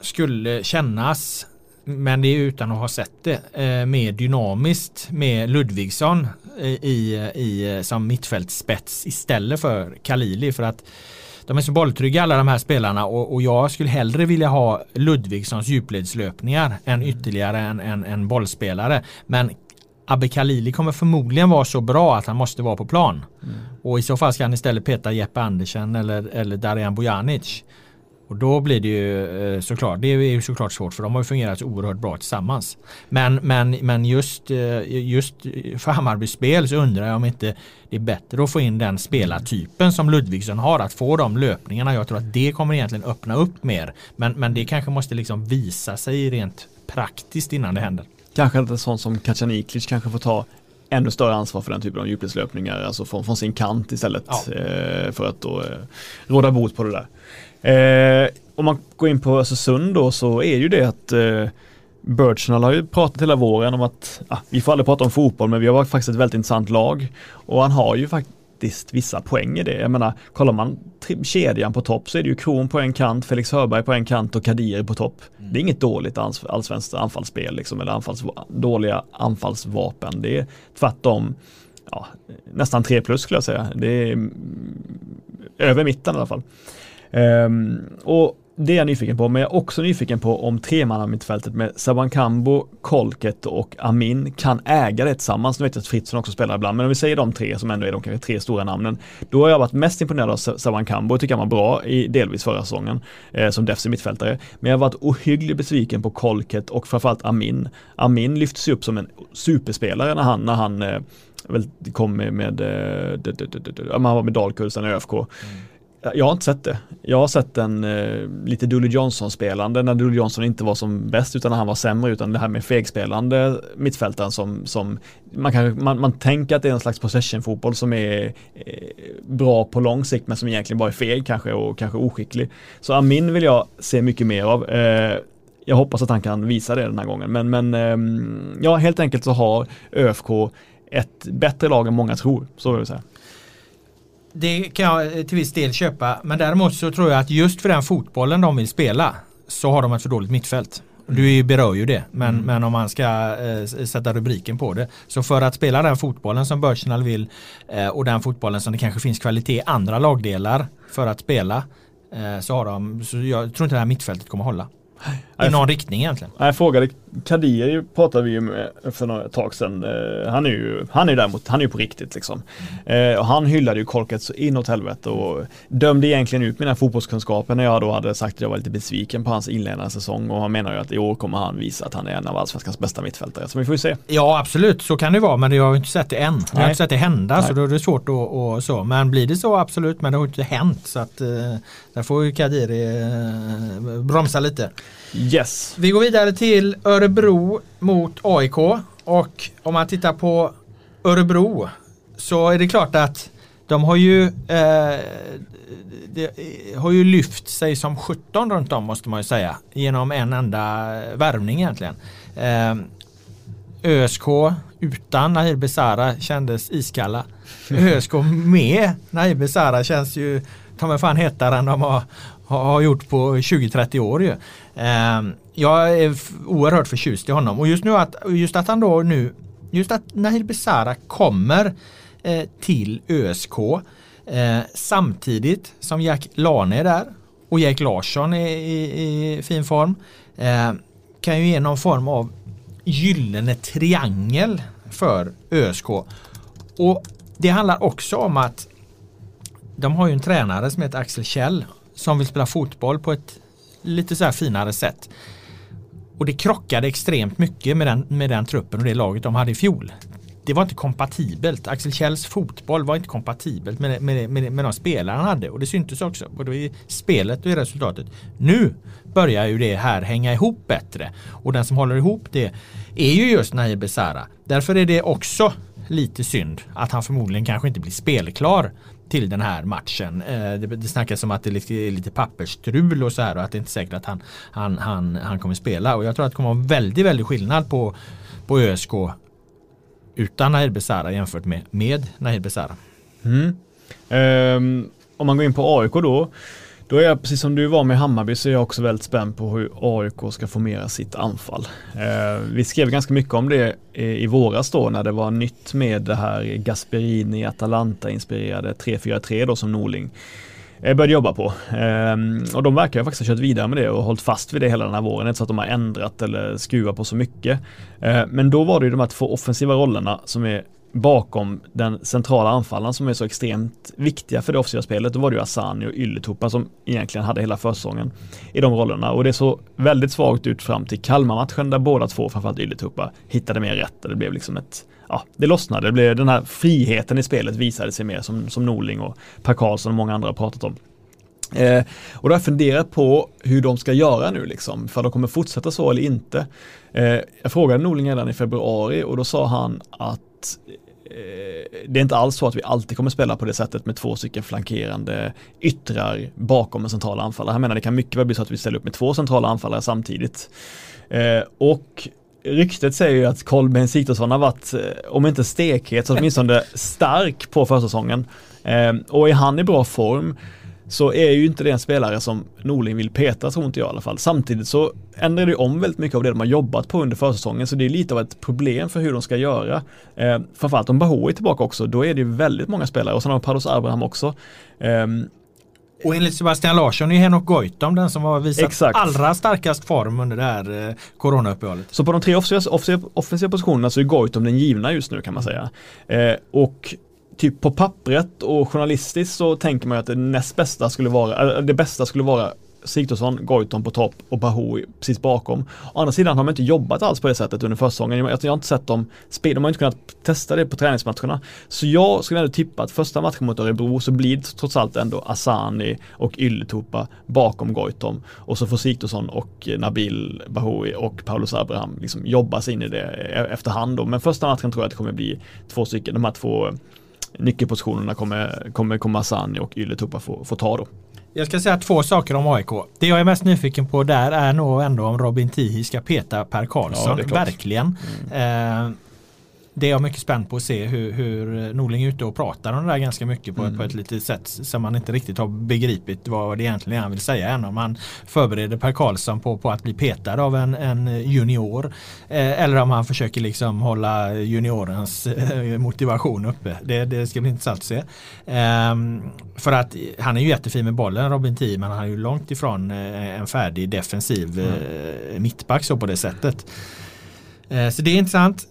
skulle kännas men det är utan att ha sett det, eh, mer dynamiskt med Ludvigsson eh, i, i, eh, som mittfältsspets istället för Kalili för att de är så bolltrygga alla de här spelarna och, och jag skulle hellre vilja ha Ludvigssons djupledslöpningar än ytterligare en, en, en bollspelare. Men Abbe Khalili kommer förmodligen vara så bra att han måste vara på plan. Mm. Och i så fall ska han istället peta Jeppe Andersen eller, eller Darijan Bojanic. Och då blir det ju eh, såklart, det är ju såklart svårt för de har ju fungerat så oerhört bra tillsammans. Men, men, men just, eh, just för Hammarbys spel så undrar jag om inte det är bättre att få in den spelartypen som Ludvigsson har, att få de löpningarna. Jag tror att det kommer egentligen öppna upp mer. Men, men det kanske måste liksom visa sig rent praktiskt innan det händer. Kanske inte sånt som Kacaniklic kanske får ta ännu större ansvar för den typen av djupledslöpningar, alltså från, från sin kant istället ja. eh, för att då råda bot på det där. Eh, om man går in på Östersund då så är ju det att eh, Birchnall har ju pratat hela våren om att ah, vi får aldrig prata om fotboll men vi har faktiskt ett väldigt intressant lag och han har ju faktiskt vissa poäng i det. Jag menar, kollar man kedjan på topp så är det ju Kron på en kant, Felix Hörberg på en kant och Kadiri på topp. Mm. Det är inget dåligt allsvenskt anfallsspel liksom, eller anfalls, dåliga anfallsvapen. Det är tvärtom ja, nästan 3 plus skulle jag säga. Det är över mitten i alla fall. Um, och det är jag nyfiken på, men jag är också nyfiken på om tremannamittfältet med Sabankambo, Kolket och Amin kan äga det tillsammans. Nu vet jag att Fritzson också spelar ibland, men om vi säger de tre som ändå är de kanske tre stora namnen. Då har jag varit mest imponerad av Sabankambo, Kambo, tycker han var bra i delvis förra säsongen eh, som defensiv mittfältare. Men jag har varit ohyggligt besviken på Kolket och framförallt Amin. Amin lyfts upp som en superspelare när han, när han eh, väl kom med, med, eh, med, han var med Dalkurd, ÖFK. Mm. Jag har inte sett det. Jag har sett den eh, lite Dully Johnson-spelande när Dully Johnson inte var som bäst utan när han var sämre utan det här med fegspelande mittfältaren som, som man, kan, man, man tänker att det är en slags possession-fotboll som är eh, bra på lång sikt men som egentligen bara är feg kanske och kanske oskicklig. Så Amin vill jag se mycket mer av. Eh, jag hoppas att han kan visa det den här gången men, men eh, ja helt enkelt så har ÖFK ett bättre lag än många tror, så vill jag säga det kan jag till viss del köpa. Men däremot så tror jag att just för den fotbollen de vill spela så har de ett för dåligt mittfält. Du berör ju det, men, mm. men om man ska eh, sätta rubriken på det. Så för att spela den fotbollen som Börsenal vill eh, och den fotbollen som det kanske finns kvalitet i andra lagdelar för att spela eh, så har de, så jag tror inte det här mittfältet kommer hålla. I någon riktning egentligen. Jag frågade Kadir pratade vi ju med för några tag sedan. Eh, han är ju, han är däremot, han är ju på riktigt liksom. Mm. och han hyllade ju Kolket så inåt helvete och dömde egentligen ut mina fotbollskunskaper när jag då hade sagt att jag var lite besviken på hans inledande säsong och han menar ju att i år kommer han visa att han är en av allsvenskans bästa mittfältare. Så vi får ju se. Ja absolut, så kan det vara men jag har inte sett det än. Jag har inte sett det hända Nej. så då är det svårt att och så. Men blir det så absolut, men det har inte hänt så att uh, där får ju Kadiri uh, bromsa lite. Yes. Vi går vidare till Örebro mot AIK och om man tittar på Örebro så är det klart att de har ju, eh, har ju lyft sig som 17 runt om måste man ju säga genom en enda värvning egentligen. Eh, ÖSK utan Nahir Besara kändes iskalla. ÖSK med Nahir Besara känns ju ta mig fan hetare än de har, har gjort på 20-30 år ju. Ehm, jag är oerhört förtjust i honom och just nu att, just att han då nu, just att Nahir Besara kommer eh, till ÖSK eh, samtidigt som Jack Lane är där och Jack Larsson är i, i fin form eh, kan ju ge någon form av gyllene triangel för ÖSK. Och det handlar också om att de har ju en tränare som heter Axel Kjell som vill spela fotboll på ett lite så här finare sätt. Och det krockade extremt mycket med den, med den truppen och det laget de hade i fjol. Det var inte kompatibelt. Axel Kjells fotboll var inte kompatibelt med, med, med, med de spelare han hade och det syntes också både i spelet och i resultatet. Nu börjar ju det här hänga ihop bättre och den som håller ihop det är ju just Nahir Besara. Därför är det också lite synd att han förmodligen kanske inte blir spelklar till den här matchen. Eh, det, det snackas om att det är lite, pappersstrul och så här och att det inte är säkert att han, han, han, han kommer spela. Och jag tror att det kommer vara en väldigt, väldigt skillnad på, på ÖSK utan Nahir Besara jämfört med, med Nahir Besara. Mm. Um, om man går in på AIK då då är jag, precis som du var med Hammarby, så är jag också väldigt spänd på hur AIK ska formera sitt anfall. Eh, vi skrev ganska mycket om det i, i våras då när det var nytt med det här Gasperini Atalanta-inspirerade 3-4-3 då som Norling eh, började jobba på. Eh, och de verkar faktiskt ha kört vidare med det och hållit fast vid det hela den här våren. Inte så att de har ändrat eller skruvat på så mycket. Eh, men då var det ju de här två offensiva rollerna som är bakom den centrala anfallaren som är så extremt viktiga för det offensiva spelet. Då var det ju Asani och Ylätupa som egentligen hade hela försäsongen i de rollerna och det såg väldigt svagt ut fram till Kalmar-matchen där båda två, framförallt Ylätupa, hittade mer rätt. Det blev liksom ett Ja, det lossnade. Det blev, den här friheten i spelet visade sig mer som, som Norling och Per Karlsson och många andra har pratat om. Eh, och då har jag funderat på hur de ska göra nu liksom, för de kommer fortsätta så eller inte. Eh, jag frågade Norling redan i februari och då sa han att Eh, det är inte alls så att vi alltid kommer spela på det sättet med två stycken flankerande yttrar bakom en central anfallare. Jag menar det kan mycket väl bli så att vi ställer upp med två centrala anfallare samtidigt. Eh, och ryktet säger ju att Kolbeinn Sigthorsson har varit, eh, om inte stekhet, så åtminstone stark på försäsongen. Eh, och är han i bra form så är ju inte det en spelare som Norling vill peta tror inte jag i alla fall. Samtidigt så ändrar det om väldigt mycket av det de har jobbat på under försäsongen så det är lite av ett problem för hur de ska göra. Eh, framförallt om Bahoui är tillbaka också, då är det ju väldigt många spelare och sen har Pados Abraham också. Eh, Och enligt Sebastian Larsson är Henok Goitom den som har visat Exakt. allra starkast form under det här eh, coronauppehållet. Så på de tre offensiva, offensiva, offensiva positionerna så är Goitom den givna just nu kan man säga. Eh, och typ på pappret och journalistiskt så tänker man ju att det näst bästa skulle vara, det bästa skulle vara Sigthorsson, Goitom på topp och Bahoui precis bakom. Å andra sidan har man inte jobbat alls på det sättet under försäsongen. Jag, jag har inte sett dem spela, de har inte kunnat testa det på träningsmatcherna. Så jag skulle ändå tippa att första matchen mot Örebro så blir det trots allt ändå Asani och Ylätupa bakom Goitom. Och så får Sigthorsson och Nabil Bahoui och Paulus Abraham liksom jobba sig in i det e-, efterhand då. Men första matchen tror jag att det kommer bli två stycken, de här två nyckelpositionerna kommer, kommer, kommer Asani och Ylletupa få, få ta då. Jag ska säga två saker om AIK. Det jag är mest nyfiken på där är nog ändå om Robin Tihi ska peta Per Karlsson. Ja. Verkligen. Eh, det är jag mycket spänd på att se hur, hur Norling är ute och pratar om det där ganska mycket på, Mm. på ett litet sätt som man inte riktigt har begripit vad det egentligen är han vill säga än. Om han förbereder Per Karlsson på, på att bli petad av en, en junior. Eh, eller om han försöker liksom hålla juniorens eh, motivation uppe. Det, det ska bli intressant att se. Ehm, för att han är ju jättefin med bollen Robin Tii men han är ju långt ifrån eh, en färdig defensiv eh, mittback så på det sättet. Eh, så det är intressant.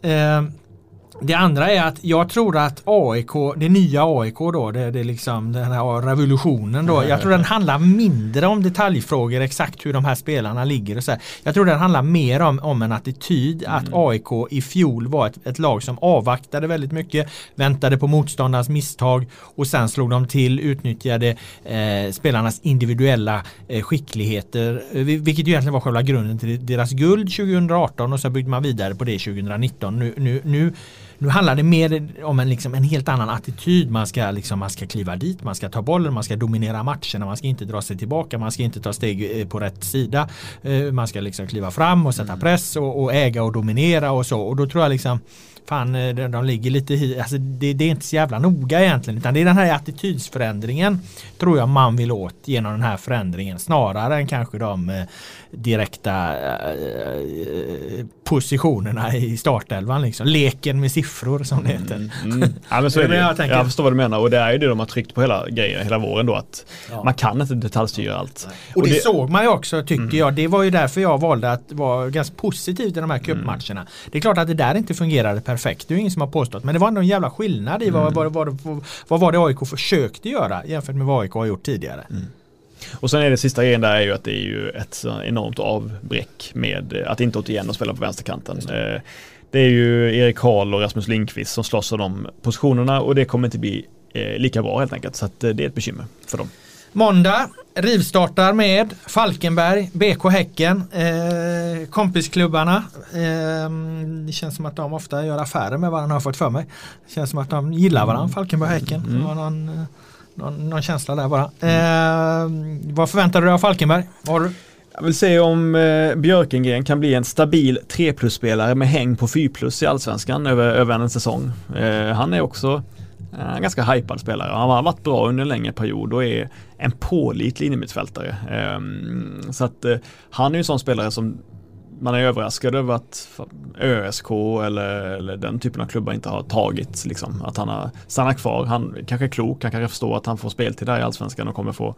Det andra är att jag tror att AIK, det nya AIK då, det, det är liksom den här revolutionen då. Jag tror den handlar mindre om detaljfrågor, exakt hur de här spelarna ligger och så här. Jag tror den handlar mer om, om en attityd att AIK i fjol var ett, ett lag som avvaktade väldigt mycket, väntade på motståndarens misstag och sen slog de till, utnyttjade eh, spelarnas individuella eh, skickligheter, eh, vil- vilket ju egentligen var själva grunden till deras guld 2018 och så byggde man vidare på det 2019. Nu, nu, nu nu handlar det mer om en, liksom, en helt annan attityd. Man ska, liksom, man ska kliva dit, man ska ta bollen, man ska dominera matcherna, man ska inte dra sig tillbaka, man ska inte ta steg eh, på rätt sida. Eh, Man ska liksom kliva fram och sätta press och, och äga och dominera och så. Och då tror jag liksom Fan, eh, de, ligger lite hi, alltså det, det är inte så jävla noga egentligen utan det är den här attitydsförändringen tror jag man vill åt genom den här förändringen snarare än kanske de direkta eh, positionerna i startelvan liksom. Leken med siffror som det heter. Mm. Ja men så Är det det. jag Jag, tänker? jag förstår vad du menar och det är ju det de har tryckt på hela grejen hela våren då att Ja. man kan inte detaljstyra allt. Och det, såg man ju också tycker jag. Det var ju därför jag valde att vara ganska positiv till de här cupmatcherna. Det är klart att det där inte fungerade perfekt. Det är ju ingen som har påstått. Men det var ändå en jävla skillnad i vad, vad, vad, vad, vad var det AIK försökte göra jämfört med vad AIK har gjort tidigare. Och sen är det sista grejen där är ju att det är ju ett enormt avbräck med eh, att inte återigen spela på vänsterkanten. Eh, Det är ju Erik Karl och Rasmus Lindqvist som slåss om de positionerna och det kommer inte bli eh, lika bra helt enkelt. Så att det är ett bekymmer för dem. Måndag rivstartar med Falkenberg, BK Häcken, eh, kompisklubbarna. Eh, det känns som att de ofta gör affärer med varandra har jag fått för mig. Det känns som att de gillar varandra, Falkenberg och Häcken. Var någon, någon, känsla där bara. Eh, vad förväntar du dig av Falkenberg? Vad har du? Jag vill se om eh, Björkengren kan bli en stabil 3 plus-spelare med häng på 4 plus i Allsvenskan över, över en säsong. Eh, han är också en ganska hypad spelare. Han har varit bra under en längre period och är en pålitlig innermittfältare. Ehm, så att eh, han är ju en sån spelare som man är överraskad över att ÖSK eller, eller den typen av klubbar inte har tagit liksom, att han har stannat kvar. Han kanske är klok, han kanske förstår att han får speltid där i Allsvenskan och kommer få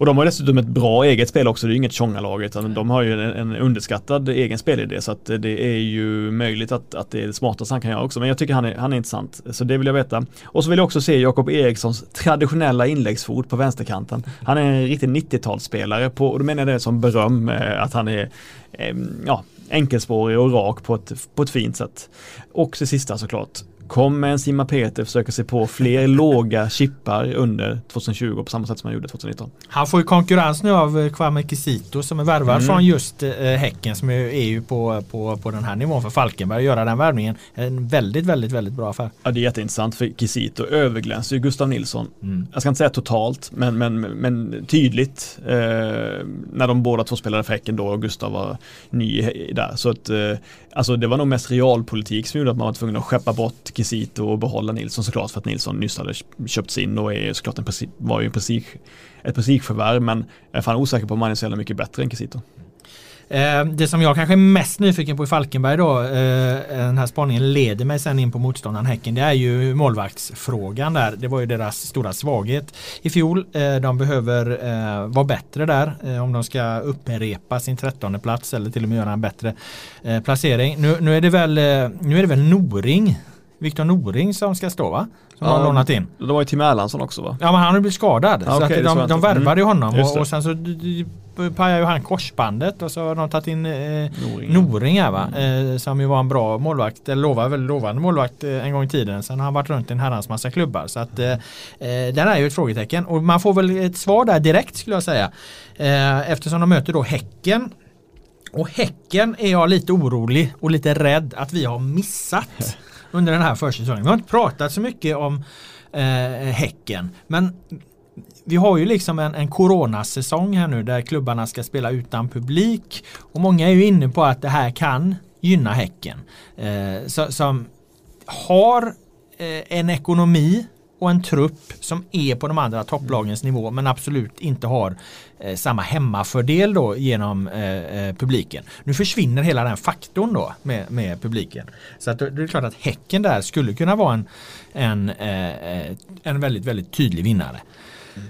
och de har dessutom ett bra eget spel också, det är ju inget tjongalag utan de har ju en, en underskattad egen spelidé så att det är ju möjligt att, att det är det smartaste han kan göra också. Men jag tycker han är, han är intressant, så det vill jag veta. Och så vill jag också se Jakob Erikssons traditionella inläggsfot på vänsterkanten. Han är en riktig 90-talsspelare på, och då menar jag det som beröm, eh, att han är eh, ja, enkelspårig och rak på ett, på ett fint sätt. Och det sista såklart, Kom med en Simma Peter försöker sig på fler låga chippar under 2020 på samma sätt som han gjorde 2019. Han får ju konkurrens nu av eh, Kwame Kisito som är värvad Mm. från just eh, Häcken som är, ju på, på, på den här nivån för Falkenberg. Göra den värvningen en väldigt, väldigt, väldigt bra affär. Ja, det är jätteintressant för Kisito överglänser ju Gustav Nilsson. Mm. Jag ska inte säga totalt, men, men, men tydligt eh, när de båda två spelade för Häcken då och Gustav var ny där. Så att, eh, alltså det var nog mest realpolitik som gjorde att man var tvungen att skeppa bort Kisito och behålla Nilsson såklart för att Nilsson nyss hade köpts in och är såklart en var ju en prestige, ett prestigeförvärv men jag är fan osäker på om han är så jävla mycket bättre än Kisito. Eh, det som jag kanske är mest nyfiken på i Falkenberg då, eh, eh, den här spaningen leder mig sen in på motståndaren Häcken, det är ju målvaktsfrågan där. Det var ju deras stora svaghet i fjol. De behöver vara bättre där om de ska upprepa sin trettonde plats eller till och med göra en bättre placering. Nu, nu, är det väl, nu är det väl Noring Viktor Noring som ska stå va? Som ja, har lånat in. Det var ju Tim Erlandsson också va? Ja men han har blivit skadad. Ja, så okay, att de, de värvade ju mm. honom och, och, sen så pajade ju han korsbandet och så har de tagit in eh, Noring, Noring här, va? Mm. Eh, som ju var en bra målvakt, eller lovar, väl lovande målvakt eh, en gång i tiden. Sen har han varit runt i en herrans massa klubbar. Så att eh, eh, den är ju ett frågetecken och man får väl ett svar där direkt skulle jag säga. Eh, eftersom de möter då Häcken och Häcken är jag lite orolig och lite rädd att vi har missat. under den här försäsongen. Vi har inte pratat så mycket om eh, Häcken. Men vi har ju liksom en, en coronasäsong här nu där klubbarna ska spela utan publik. Och många är ju inne på att det här kan gynna Häcken. Eh, så, som har eh, en ekonomi och en trupp som är på de andra topplagens nivå men absolut inte har eh, samma hemmafördel då genom eh, eh, publiken. Nu försvinner hela den faktorn då med, med publiken. Så att det är klart att Häcken där skulle kunna vara en, en, eh, eh en väldigt, väldigt tydlig vinnare. Mm.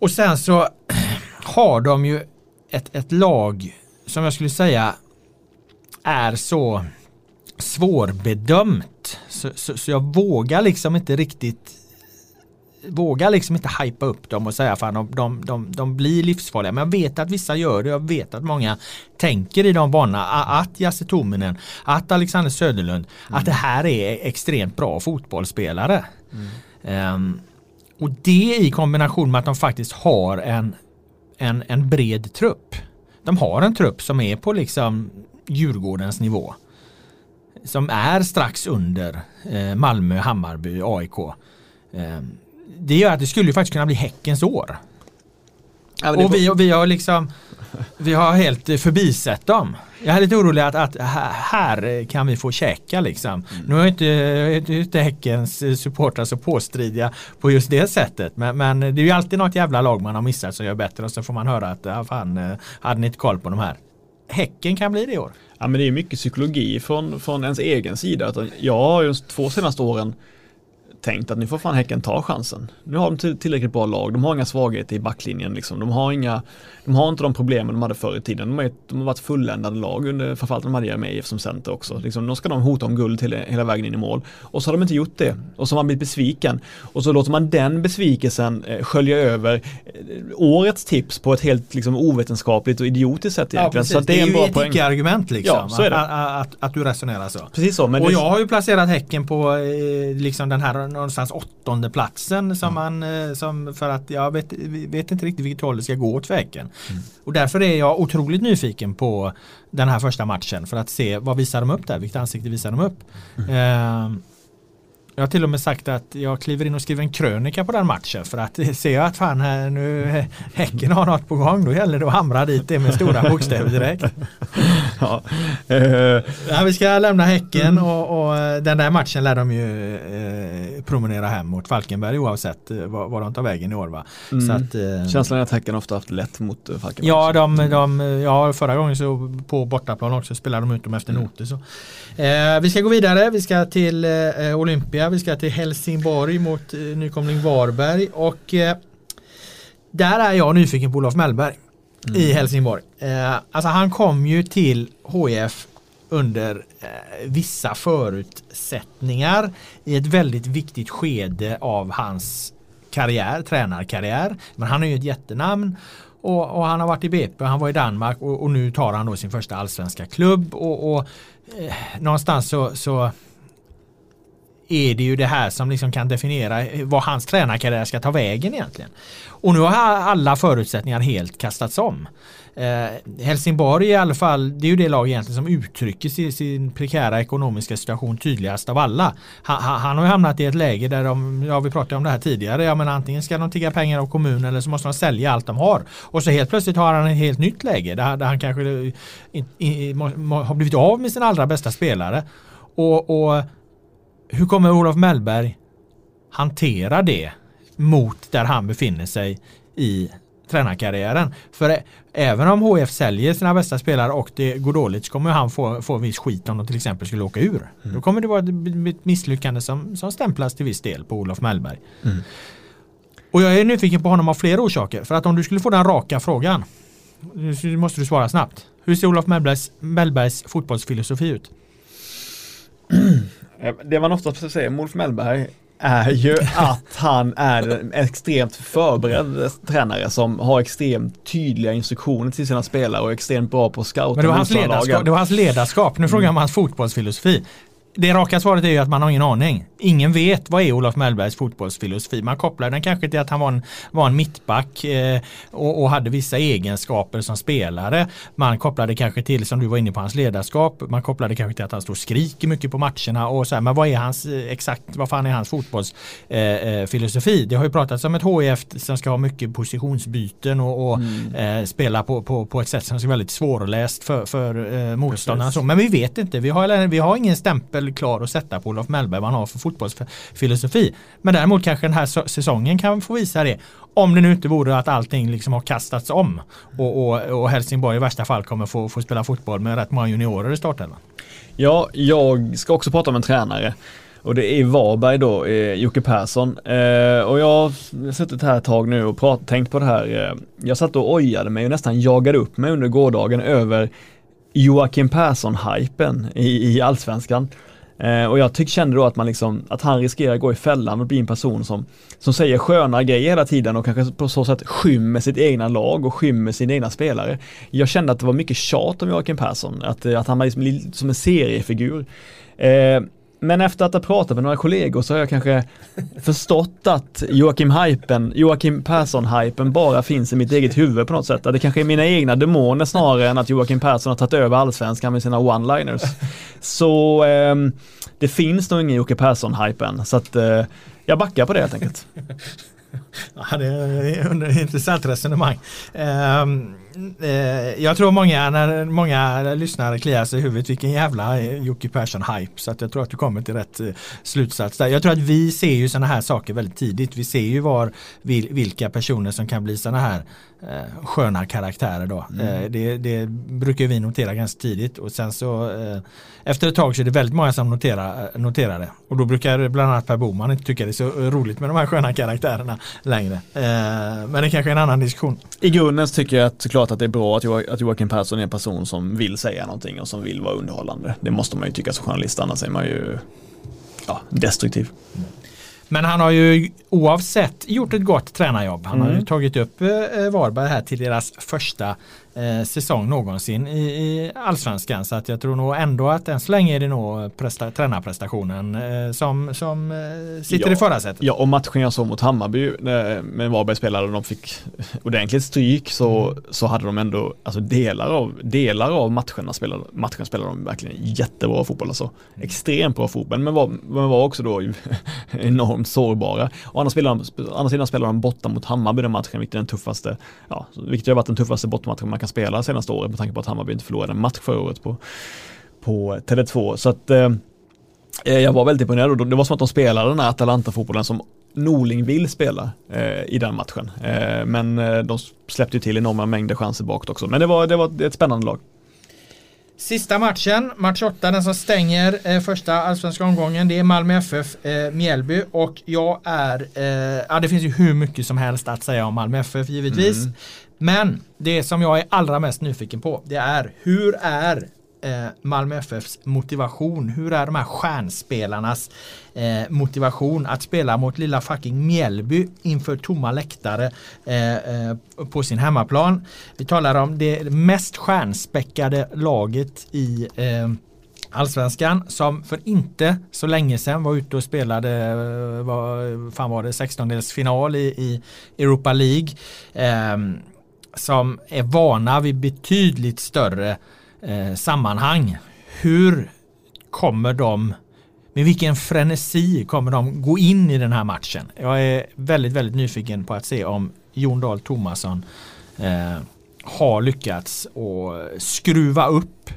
Och sen så har de ju ett, ett lag som jag skulle säga är så svårbedömt. Så, så, så, jag vågar liksom inte riktigt vågar liksom inte hypa upp dem och säga att de, de, de, de blir livsfarliga. Men jag vet att vissa gör det. Jag vet att många tänker i de banorna. Att Jasse Tominen, att Alexander Söderlund, mm. att det här är extremt bra fotbollsspelare. Mm. Um, och det i kombination med att de faktiskt har en, en, en bred trupp. De har en trupp som är på liksom Djurgårdens nivå. Som är strax under eh, Malmö, Hammarby, AIK. Eh, det gör att det skulle ju faktiskt kunna bli Häckens år. Ja, och, vi, vi har liksom vi har helt förbisett dem. Jag är lite orolig att, att här kan vi få käka liksom. Mm. Nu är inte, inte Häckens supportrar så påstridiga på just det sättet. Men, men, det är ju alltid något jävla lag man har missat som gör bättre och så får man höra att ja, fan, eh, hade ni inte koll på de här. Häcken kan bli det i år. Ja men det är mycket psykologi från, från ens egen sida. Jag har ju två senaste åren tänkt att nu får fan Häcken ta chansen. Nu har de tillräckligt bra lag, de har inga svagheter i backlinjen liksom. De har, inga, de har inte de problemen de hade förr i tiden. De, är, de har varit fulländade lag under, framförallt de hade Jeremejeff som center också. Liksom, de ska de hota om guld till, hela vägen in i mål. Och så har de inte gjort det. Och så har man blivit besviken. Och så låter man den besvikelsen eh, skölja över eh, årets tips på ett helt liksom, ovetenskapligt och idiotiskt sätt egentligen. Ja, så det, är, en bra poäng. Det icke-argument liksom. Ja, så är det. Att, att, att, du resonerar så. Precis så. och det... jag har ju placerat Häcken på eh, liksom den här någonstans åttonde platsen som mm. man, eh, som för att jag vet, vet inte riktigt vilket håll det ska gå åt Häcken. Mm. Och därför är jag otroligt nyfiken på den här första matchen för att se vad visar de upp där, vilket ansikte visar de upp. Mm. Eh, jag har till och med sagt att jag kliver in och skriver en krönika på den matchen för att ser jag att fan här nu Häcken har något på gång då gäller det att hamra dit det med stora bokstäver direkt. ja. Ja, vi ska lämna Häcken mm. och, och, den där matchen lär de ju eh, promenera hem mot Falkenberg oavsett eh, var, var de tar vägen i år. Va? Mm. Så att, eh, Känslan är att Häcken ofta haft lätt mot eh, Falkenberg. Ja, de, de, ja, förra gången så på bortaplan också spelade de ut dem efter mm. noter. Så. Eh, vi ska gå vidare, vi ska till eh, Vi ska till Helsingborg mot eh, nykomling Varberg och eh, där är jag nyfiken på Olof Mellberg mm. i Helsingborg. Eh, alltså han kom ju till HIF under eh, vissa förutsättningar i ett väldigt viktigt skede av hans karriär, tränarkarriär. Men han är ju ett jättenamn och, och, han har varit i BP, han var i Danmark och, och nu tar han då sin första allsvenska klubb och, och eh, någonstans så, så är det ju det här som liksom kan definiera vad hans tränarkarriär ska ta vägen egentligen. Och nu har alla förutsättningar helt kastats om. Eh, Helsingborg i alla fall, det är ju det lag egentligen som uttrycker sin, sin prekära ekonomiska situation tydligast av alla. Han, han, har ju hamnat i ett läge där de, ja vi pratade om det här tidigare, ja men antingen ska de tigga pengar av kommunen eller så måste de sälja allt de har. Och så helt plötsligt har han ett helt nytt läge där, där han kanske in, in, har blivit av med sin allra bästa spelare. Och, och hur kommer Olof Mellberg hantera det mot där han befinner sig i tränarkarriären. För även om HF säljer sina bästa spelare och det går dåligt så kommer han få, få viss skit om de till exempel skulle åka ur. Mm. Då kommer det vara ett misslyckande som, som stämplas till viss del på Olof Mellberg. Mm. Och jag är nyfiken på honom av flera orsaker. För att om du skulle få den raka frågan nu måste du svara snabbt. Hur ser Olof Mellbergs, Mellbergs fotbollsfilosofi ut? Det man ofta säger om Olof Mellberg är ju att han är en extremt förberedd tränare som har extremt tydliga instruktioner till sina spelare och är extremt bra på scout. Men det var, hans ledarskap, det var hans ledarskap. Nu frågar jag om hans fotbollsfilosofi. Det raka svaret är ju att man har ingen aning. Ingen vet vad är Olof Mellbergs fotbollsfilosofi. Man kopplar den kanske till att han var en, var en mittback eh, och, och, hade vissa egenskaper som spelare. Man kopplade kanske till, som du var inne på, hans ledarskap. Man kopplade kanske till att han står och skriker mycket på matcherna. Och så här, men vad är hans eh, exakt, vad fan är hans fotbollsfilosofi? Eh, eh det har ju pratats om ett HIF som ska ha mycket positionsbyten och, och mm. Eh, spela på, på, på ett sätt som är väldigt svårläst för, för eh, motståndarna. Men vi vet inte, vi har, vi har ingen stämpel klar att sätta på Olof Mellberg vad han har för fotbollsfilosofi. Men däremot kanske den här säsongen kan få visa det. Om det nu inte vore att allting liksom har kastats om och, och, och Helsingborg i värsta fall kommer få, få spela fotboll med rätt många juniorer i startelvan. Ja, jag ska också prata om en tränare. Och det är Varberg då, eh, Jocke Persson. Eh, och jag har suttit här ett tag nu och prat, tänkt på det här. Eh, jag satt och ojade mig och nästan jagade upp mig under gårdagen över Joakim Persson-hypen i, i allsvenskan. Eh, och jag tyck, kände då att man liksom, att han riskerar att gå i fällan och bli en person som, som säger sköna grejer hela tiden och kanske på så sätt skymmer sitt egna lag och skymmer sina egna spelare. Jag kände att det var mycket tjat om Joakim Persson, att, att han var liksom som en seriefigur. Eh, men efter att ha pratat med några kollegor så har jag kanske förstått att Joakim Hypen, Joakim Persson-hypen bara finns i mitt eget huvud på något sätt. Att det kanske är mina egna demoner snarare än att Joakim Persson har tagit över allsvenskan med sina one-liners. Så eh, det finns nog ingen Jocke Persson-hypen. Så att eh, jag backar på det helt enkelt. Ja, det är ett intressant resonemang. Um, jag tror många, när många lyssnare kliar sig i huvudet vilken jävla Jocke Persson-hype. Så att jag tror att du kommer till rätt uh, slutsats där. Jag tror att vi ser ju sådana här saker väldigt tidigt. Vi ser ju var, vil, vilka personer som kan bli sådana här sköna karaktärer då. Mm. Det, det, brukar vi notera ganska tidigt och sen så efter ett tag så är det väldigt många som noterar, noterar det. Och då brukar bland annat Per Boman inte tycka det är så roligt med de här sköna karaktärerna längre. Eh, men det kanske är en annan diskussion. I grunden tycker jag att, såklart att det är bra att, jo att Joakim Persson är en person som vill säga någonting och som vill vara underhållande. Det måste man ju tycka som journalist, annars är man ju ja, destruktiv. Men han har ju oavsett gjort ett gott tränarjobb. Han mm. har ju mm. tagit upp eh, Varberg här till deras första eh, säsong någonsin i, i allsvenskan. Så att jag tror nog ändå att än så länge är det nog presta, tränarprestationen eh, som, som eh, sitter ja, i förarsätet. Ja, och matchen jag såg mot Hammarby med Varberg spelade och de fick ordentligt stryk så, mm. så hade de ändå, alltså delar av, delar av matcherna spelade, matchen spelade de verkligen jättebra fotboll alltså. Mm. Extremt bra fotboll, men var, men var också då enormt sårbara. Och andra sidan, andra sidan spelade de borta mot Hammarby den matchen, vilket är den tuffaste, ja, vilket har varit den tuffaste bortamatchen man kan kan spela senaste året med tanke på att Hammarby inte förlorade en match förra året på, på Tele2. Så att eh, eh, jag var väldigt imponerad och det var som att de spelade den här Atalanta-fotbollen som Norling vill spela eh, i den matchen. Eh, men eh, de släppte ju till enorma mängder chanser bakåt också. Men det var, det var ett spännande lag. Sista matchen, match 8, den som stänger eh, första allsvenska omgången. Det är Malmö FF eh, Mjällby och jag är, eh, ja det finns ju hur mycket som helst att säga om Malmö FF givetvis. Men det som jag är allra mest nyfiken på det är hur är eh, Malmö FFs motivation? Hur är de här stjärnspelarnas eh, motivation att spela mot lilla fucking Mjällby inför tomma läktare eh, eh på sin hemmaplan? Vi talar om det mest stjärnspäckade laget i eh, Allsvenskan som för inte så länge sedan var ute och spelade eh, vad fan var det, 16-delsfinal i, i Europa League. Ehm, som är vana vid betydligt större eh, sammanhang. Hur kommer de med vilken frenesi kommer de gå in i den här matchen? Jag är väldigt, väldigt nyfiken på att se om Jon Dahl Tomasson eh, har lyckats att skruva upp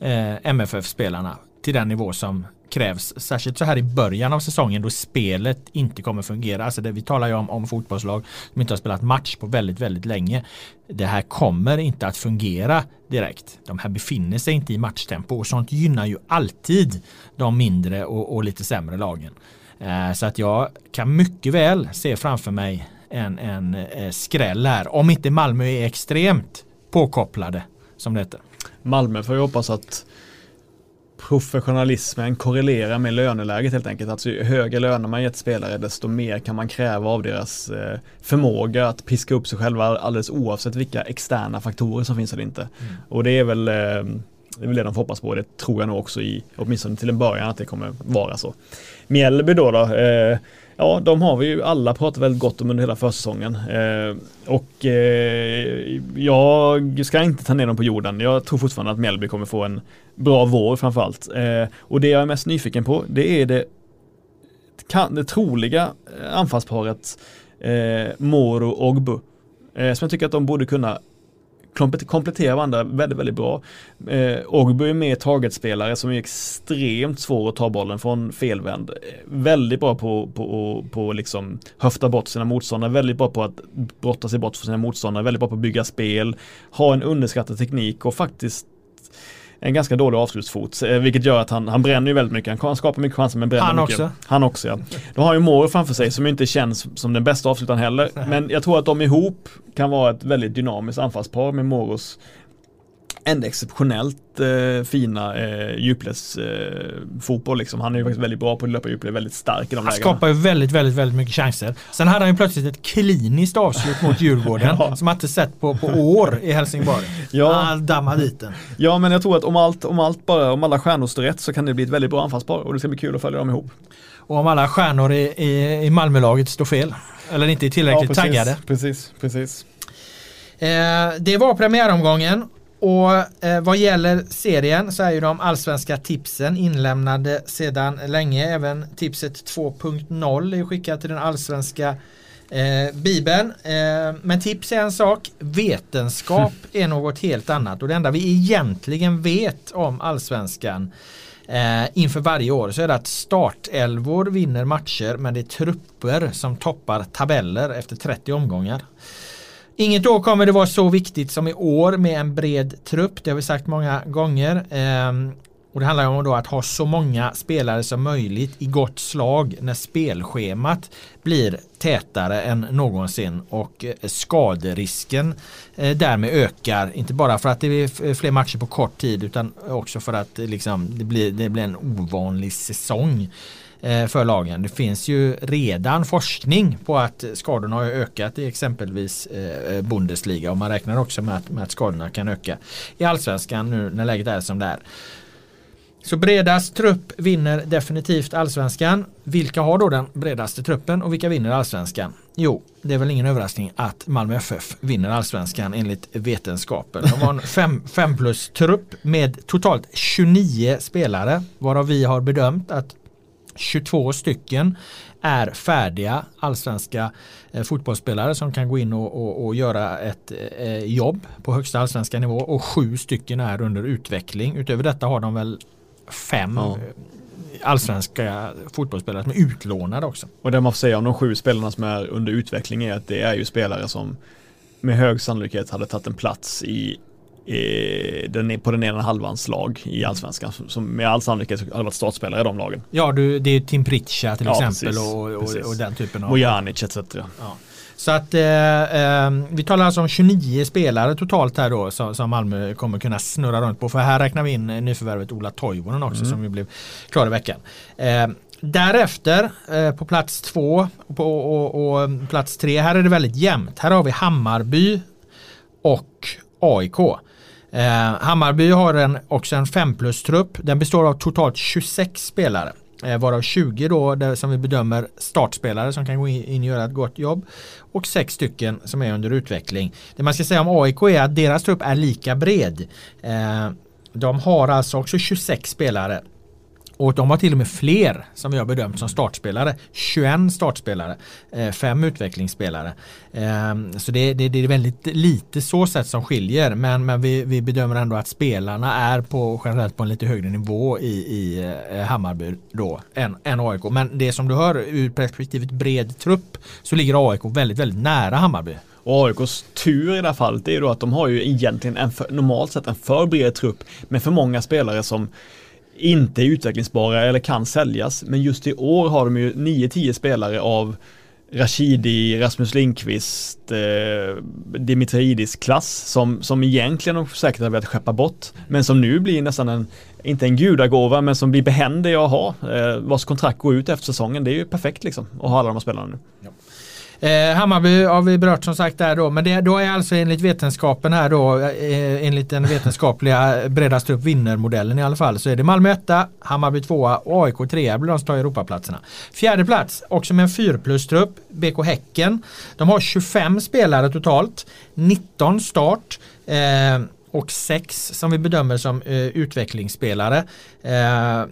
eh, MFF-spelarna till den nivå som krävs. Särskilt så här i början av säsongen då spelet inte kommer fungera. Alltså det, vi talar ju om, om fotbollslag som inte har spelat match på väldigt, väldigt länge. Det här kommer inte att fungera direkt. De här befinner sig inte i matchtempo och sånt gynnar ju alltid de mindre och, och lite sämre lagen. Eh, så att jag kan mycket väl se framför mig en, en eh, skräll här. Om inte Malmö är extremt påkopplade som det heter. Malmö får ju hoppas att professionalismen korrelerar med löneläget helt enkelt. Alltså ju högre löner man gett spelare desto mer kan man kräva av deras eh, förmåga att piska upp sig själva alldeles oavsett vilka externa faktorer som finns eller inte. Mm. Och det är väl eh, det är väl det de får hoppas på. Det tror jag nog också i, åtminstone till en början, att det kommer vara så. Mjällby då, då eh, Ja, de har vi ju alla pratat väldigt gott om under hela försäsongen. Eh, och eh, jag ska inte ta ner dem på jorden. Jag tror fortfarande att Mjällby kommer få en bra vår framförallt. Eh, och det jag är mest nyfiken på, det är det, kan, det troliga eh, anfallsparet eh, Moro och Ogbu. Eh, som jag tycker att de borde kunna kompletterar varandra väldigt, väldigt bra. Eh, Ogbu är mer targetspelare som är extremt svår att ta bollen från felvänd. Eh, väldigt bra på, på, på liksom höfta bort sina motståndare, väldigt bra på att brotta sig bort från sina motståndare, väldigt bra på att bygga spel, ha en underskattad teknik och faktiskt en ganska dålig avslutsfot, eh, vilket gör att han, han bränner ju väldigt mycket. Han skapar mycket chanser men bränner han mycket. Också. Han också. ja. Då har ju Moro framför sig som inte känns som den bästa avslutaren heller. Men jag tror att de ihop kan vara ett väldigt dynamiskt anfallspar med Moros ändå exceptionellt eh, fina eh, djupledsfotboll. Eh, liksom. Han är ju faktiskt väldigt bra på att löpa djupled, väldigt stark i de Han lägena. skapar ju väldigt, väldigt, väldigt mycket chanser. Sen hade han ju plötsligt ett kliniskt avslut mot Djurgården Ja. som man inte sett på, på år i Helsingborg. Ja. Han dammade dit den. Ja, men jag tror att om allt, om allt bara, om alla stjärnor står rätt så kan det bli ett väldigt bra anfallspar och det ska bli kul att följa dem ihop. Och om alla stjärnor i, i, i Malmölaget står fel. Eller inte är tillräckligt precis, taggade. Precis, precis. Eh, det var premiäromgången. Och eh, vad gäller serien så är ju de allsvenska tipsen inlämnade sedan länge. Även tipset 2.0 är skickat till den allsvenska eh, bibeln. Eh, men tips är en sak, vetenskap är något helt annat. Och det enda vi egentligen vet om allsvenskan eh, inför varje år så är det att startelvor vinner matcher men det är trupper som toppar tabeller efter 30 omgångar. Inget år kommer det vara så viktigt som i år med en bred trupp. Det har vi sagt många gånger. Ehm, och det handlar om då att ha så många spelare som möjligt i gott slag när spelschemat blir tätare än någonsin och eh, skaderisken eh, därmed ökar. Inte bara för att det är fler matcher på kort tid utan också för att eh, liksom, det, blir, det blir en ovanlig säsong Eh, för lagen. Det finns ju redan forskning på att skadorna har ökat i exempelvis eh, Bundesliga och man räknar också med att, med att skadorna kan öka i allsvenskan nu när läget är som det är. Så bredast trupp vinner definitivt allsvenskan. Vilka har då den bredaste truppen och vilka vinner allsvenskan? Jo, det är väl ingen överraskning att Malmö FF vinner allsvenskan enligt vetenskapen. De har en 5 fem plus trupp med totalt 29 spelare varav vi har bedömt att 22 stycken är färdiga allsvenska eh, fotbollsspelare som kan gå in och, och, och göra ett eh, jobb på högsta allsvenska nivå och sju stycken är under utveckling. Utöver detta har de väl fem Ja. eh, allsvenska fotbollsspelare som är utlånade också. Och det man får säga om de sju spelarna som är under utveckling är att det är ju spelare som med hög sannolikhet hade tagit en plats i, den, på den ena halvans lag i allsvenskan som- med all sannolikhet hade varit startspelare i de lagen. Ja, du, det är Tim Pritcha till Ja, exempel precis, och, och, precis. och den typen av... Mojanic etc. Ja. Så att eh, eh, vi talar alltså om 29 spelare totalt här då som, som Malmö kommer kunna snurra runt på. För här räknar vi in eh, nyförvärvet Ola Toivonen också som ju blev klar i veckan. Eh, därefter eh, på plats två och, på, och, och plats tre, här är det väldigt jämnt. Här har vi Hammarby och AIK. Eh, Hammarby har en, också en 5 plus-trupp. Den består av totalt 26 spelare. Eh, varav 20 då där, som vi bedömer startspelare som kan gå in, in och göra ett gott jobb. Och 6 stycken som är under utveckling. Det man ska säga om AIK är att deras trupp är lika bred. Eh, de har alltså också 26 spelare. Och de har till och med fler som vi har bedömt som startspelare. 21 startspelare, eh, fem utvecklingsspelare. Ehm, så det, det, det, är väldigt lite så sätt som skiljer men, men vi, vi, bedömer ändå att spelarna är på generellt på en lite högre nivå i, i eh, Hammarby då än, än AIK. Men det som du hör ur perspektivet bred trupp så ligger AIK väldigt, väldigt nära Hammarby. Och AIKs tur i det här fallet är ju då att de har ju egentligen en för, normalt sett en för bred trupp med för många spelare som inte är utvecklingsbara eller kan säljas. Men just i år har de ju 9-10 spelare av Rashidi, Rasmus Lindqvist, eh, Dimitridis klass som, som egentligen de säkert har velat skeppa bort. Men som nu blir nästan en, inte en gudagåva, men som blir behändig att ha. Eh, vars kontrakt går ut efter säsongen. Det är ju perfekt liksom att ha alla de här spelarna nu. Ja. Eh, Hammarby har vi berört som sagt där då, men det då är alltså enligt vetenskapen här då, eh, enligt den vetenskapliga eh, breda upp vinnermodellen i alla fall, så är det Malmö 1, Hammarby 2 och AIK 3 blir de som tar Europaplatserna. Fjärde plats, också med en 4 plus-trupp, BK Häcken. De har 25 spelare totalt, 19 start. Eh, och 6 som vi bedömer som eh, utvecklingsspelare. Eh,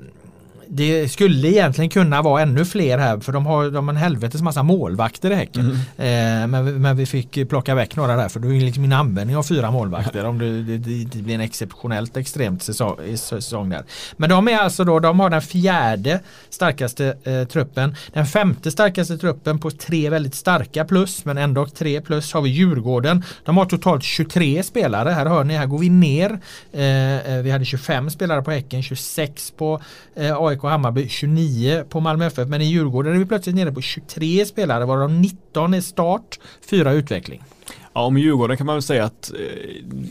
det skulle egentligen kunna vara ännu fler här för de har, de har en helvetes massa målvakter i Häcken. Mm. Eh, men, men vi fick plocka väck några där för då är liksom min användning av fyra målvakter om det, det, det, blir en exceptionellt extremt säsong, säsong där. Men de är alltså då, de har den fjärde starkaste eh, truppen. Den femte starkaste truppen på tre väldigt starka plus men ändå tre plus har vi Djurgården. De har totalt 23 spelare. Här hör ni, här går vi ner. Eh, eh vi hade 25 spelare på Häcken, 26 på eh, AIK Och Hammarby 29 på Malmö FF men i Djurgården är vi plötsligt nere på 23 spelare varav 19 är start, 4 utveckling. Ja, om Djurgården kan man väl säga att eh,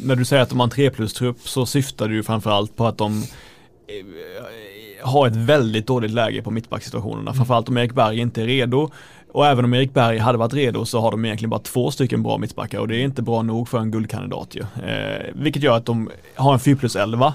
när du säger att de har en 3 plus-trupp så syftar du framförallt på att de eh, har ett väldigt dåligt läge på mittbacksituationerna. Mm. Framförallt om Erik Berg inte är redo. Och även om Erik Berg hade varit redo så har de egentligen bara två stycken bra mittbackar och det är inte bra nog för en guldkandidat ju. Eh, vilket gör att de har en 4 plus 11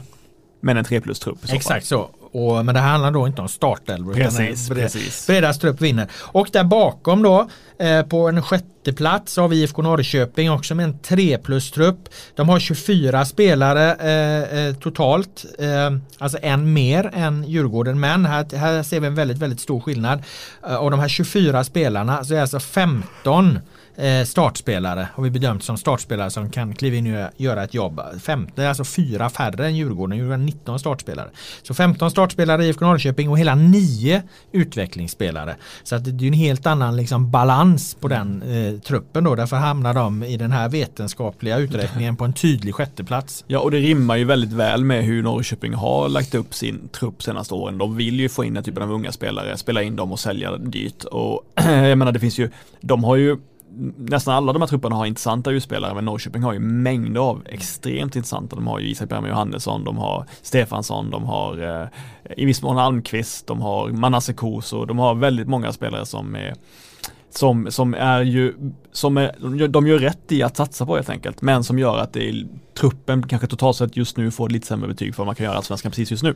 men en 3 plus trupp. Exakt så. Och, men det handlar då inte om startelvor. Precis, bred, precis. Bredast trupp vinner. Och där bakom då eh, på en sjätte plats har vi IFK Norrköping också med en 3 plus trupp. De har 24 spelare eh, eh, totalt. Eh, alltså en mer än Djurgården. Men här, här ser vi en väldigt, väldigt stor skillnad. Eh, av de här 24 spelarna så är alltså 15 eh, Eh, startspelare har vi bedömt som startspelare som kan kliva in och göra ett jobb. Femte, alltså fyra färre än Djurgården. Djurgården har 19 startspelare. Så 15 startspelare i IFK Norrköping och hela 9 utvecklingsspelare. Så att det är en helt annan liksom balans på den eh, truppen då. Därför hamnar de i den här vetenskapliga uträkningen på en tydlig sjätteplats. Ja och det rimmar ju väldigt väl med hur Norrköping har lagt upp sin trupp senaste åren. De vill ju få in den typen av unga spelare, spela in dem och sälja dyrt. Och jag menar det finns ju, de har ju nästan alla de här trupperna har intressanta utspelare men Norrköping har ju mängder av extremt intressanta. De har ju Isak Bergman Johannesson, de har Stefansson, de har eh, i viss mån Almqvist, de har Manasse Koso, de har väldigt många spelare som är som, som är ju, som är, de gör rätt i att satsa på helt enkelt, men som gör att det är, truppen kanske totalt sett just nu får lite sämre betyg för vad man kan göra i Allsvenskan precis just nu.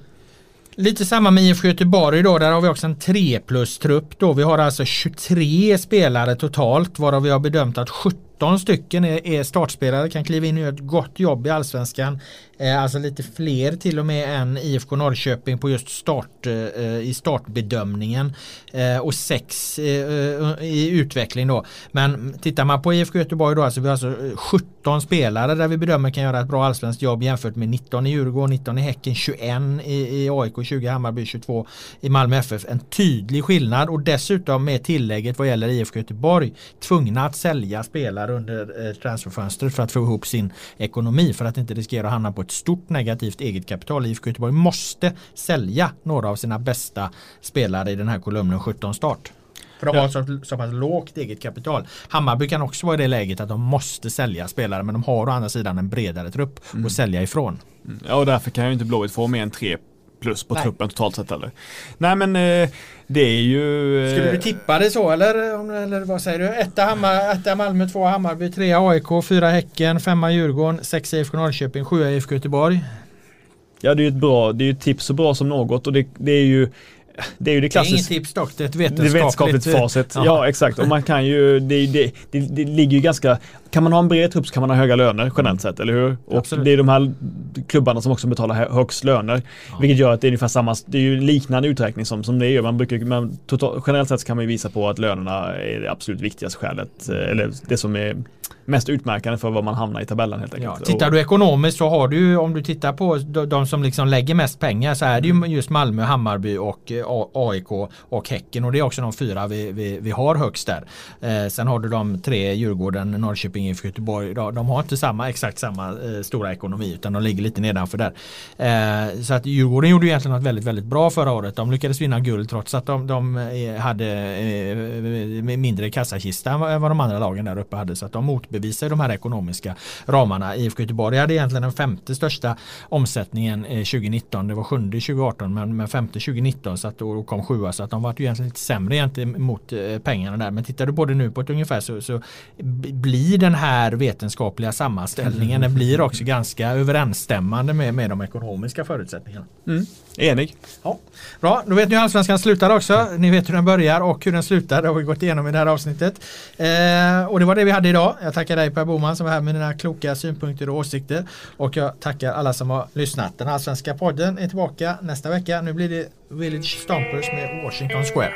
Lite samma med IFK Göteborg då, där har vi också en 3 plus-trupp då. Vi har alltså 23 spelare totalt varav vi har bedömt att 17 stycken är, startspelare, kan kliva in och göra ett gott jobb i Allsvenskan. Eh, alltså lite fler till och med än IFK Norrköping på just start eh, eh, i startbedömningen. Eh, och sex eh, eh, i utveckling då. Men tittar man på IFK Göteborg då, alltså vi har alltså 17 spelare där vi bedömer kan göra ett bra allsvenskt jobb jämfört med 19 i Djurgården, 19 i Häcken, 21 i, i AIK, 20 i Hammarby, 22 i Malmö FF. En tydlig skillnad och dessutom med tillägget vad gäller IFK Göteborg tvungna att sälja spelare under transferfönstret för att få ihop sin ekonomi för att inte riskera att hamna på ett stort negativt eget kapital. IFK Göteborg måste sälja några av sina bästa spelare i den här kolumnen 17 start. För de har så, så pass lågt eget kapital. Hammarby kan också vara i det läget att de måste sälja spelare men de har å andra sidan en bredare trupp mm. att sälja ifrån. Mm. Ja och därför kan ju inte Blåvitt få mer än tre plus på Nej. truppen totalt sett eller. Nej men eh, det är ju... Eh... Skulle du tippa det så eller? Eller vad säger du? Etta, Hammar, etta Malmö, två Hammarby, tre AIK, fyra Häcken, femma Djurgården, sex IFK Norrköping, sju IFK Göteborg. Ja det är ju ett bra, det är ju ett tips så bra som något och det, det är ju det är ju det klassiska. Det är inget tips dock, det är ett vetenskapligt, det vetenskapligt facit. Ja. ja. exakt. Och man kan ju, det, det, det, det, ligger ju ganska, kan man ha en bred trupp så kan man ha höga löner generellt sett, eller hur? Och Absolut. det är de här klubbarna som också betalar högst löner. Ja. Vilket gör att det är ungefär samma, det är ju liknande uträkning som, som det är. Man brukar, man, total, generellt sett kan man ju visa på att lönerna är det absolut viktigaste skälet, eh, eller det som är mest utmärkande för var man hamnar i tabellen helt enkelt. Ja, tittar du ekonomiskt så har du om du tittar på de som liksom lägger mest pengar så är det ju mm. just Malmö, Hammarby och eh, AIK och Häcken och det är också de fyra vi, vi, vi har högst där. Eh, sen har du de tre Djurgården, Norrköping, IFK Göteborg. De har inte samma, exakt samma eh, stora ekonomi utan de ligger lite nedanför där. Eh, så att Djurgården gjorde egentligen något väldigt, väldigt bra förra året. De lyckades vinna guld trots att de, de eh, hade eh, mindre kassakista än vad de andra lagen där uppe hade. Så att de motbevisar de här ekonomiska ramarna. IFK Göteborg hade egentligen den femte största omsättningen 2019. Det var sjunde 2018 men, men femte 2019 så att då kom sjua så att de var ju egentligen lite sämre gentemot eh, pengarna där. Men tittar du på det nu på ett ungefär så, så blir den här vetenskapliga sammanställningen den blir också ganska överensstämmande med, med de ekonomiska förutsättningarna. Mm. Enig. Ja. Bra, då vet ni hur Allsvenskan slutar också. Ni vet hur den börjar och hur den slutar. Det har vi gått igenom i det här avsnittet. Eh, och det var det vi hade idag. Jag tackar dig Per Boman som var här med dina kloka synpunkter och åsikter. Och jag tackar alla som har lyssnat. Den Allsvenska podden är tillbaka nästa vecka. Nu blir det Village Stompers med Washington Square.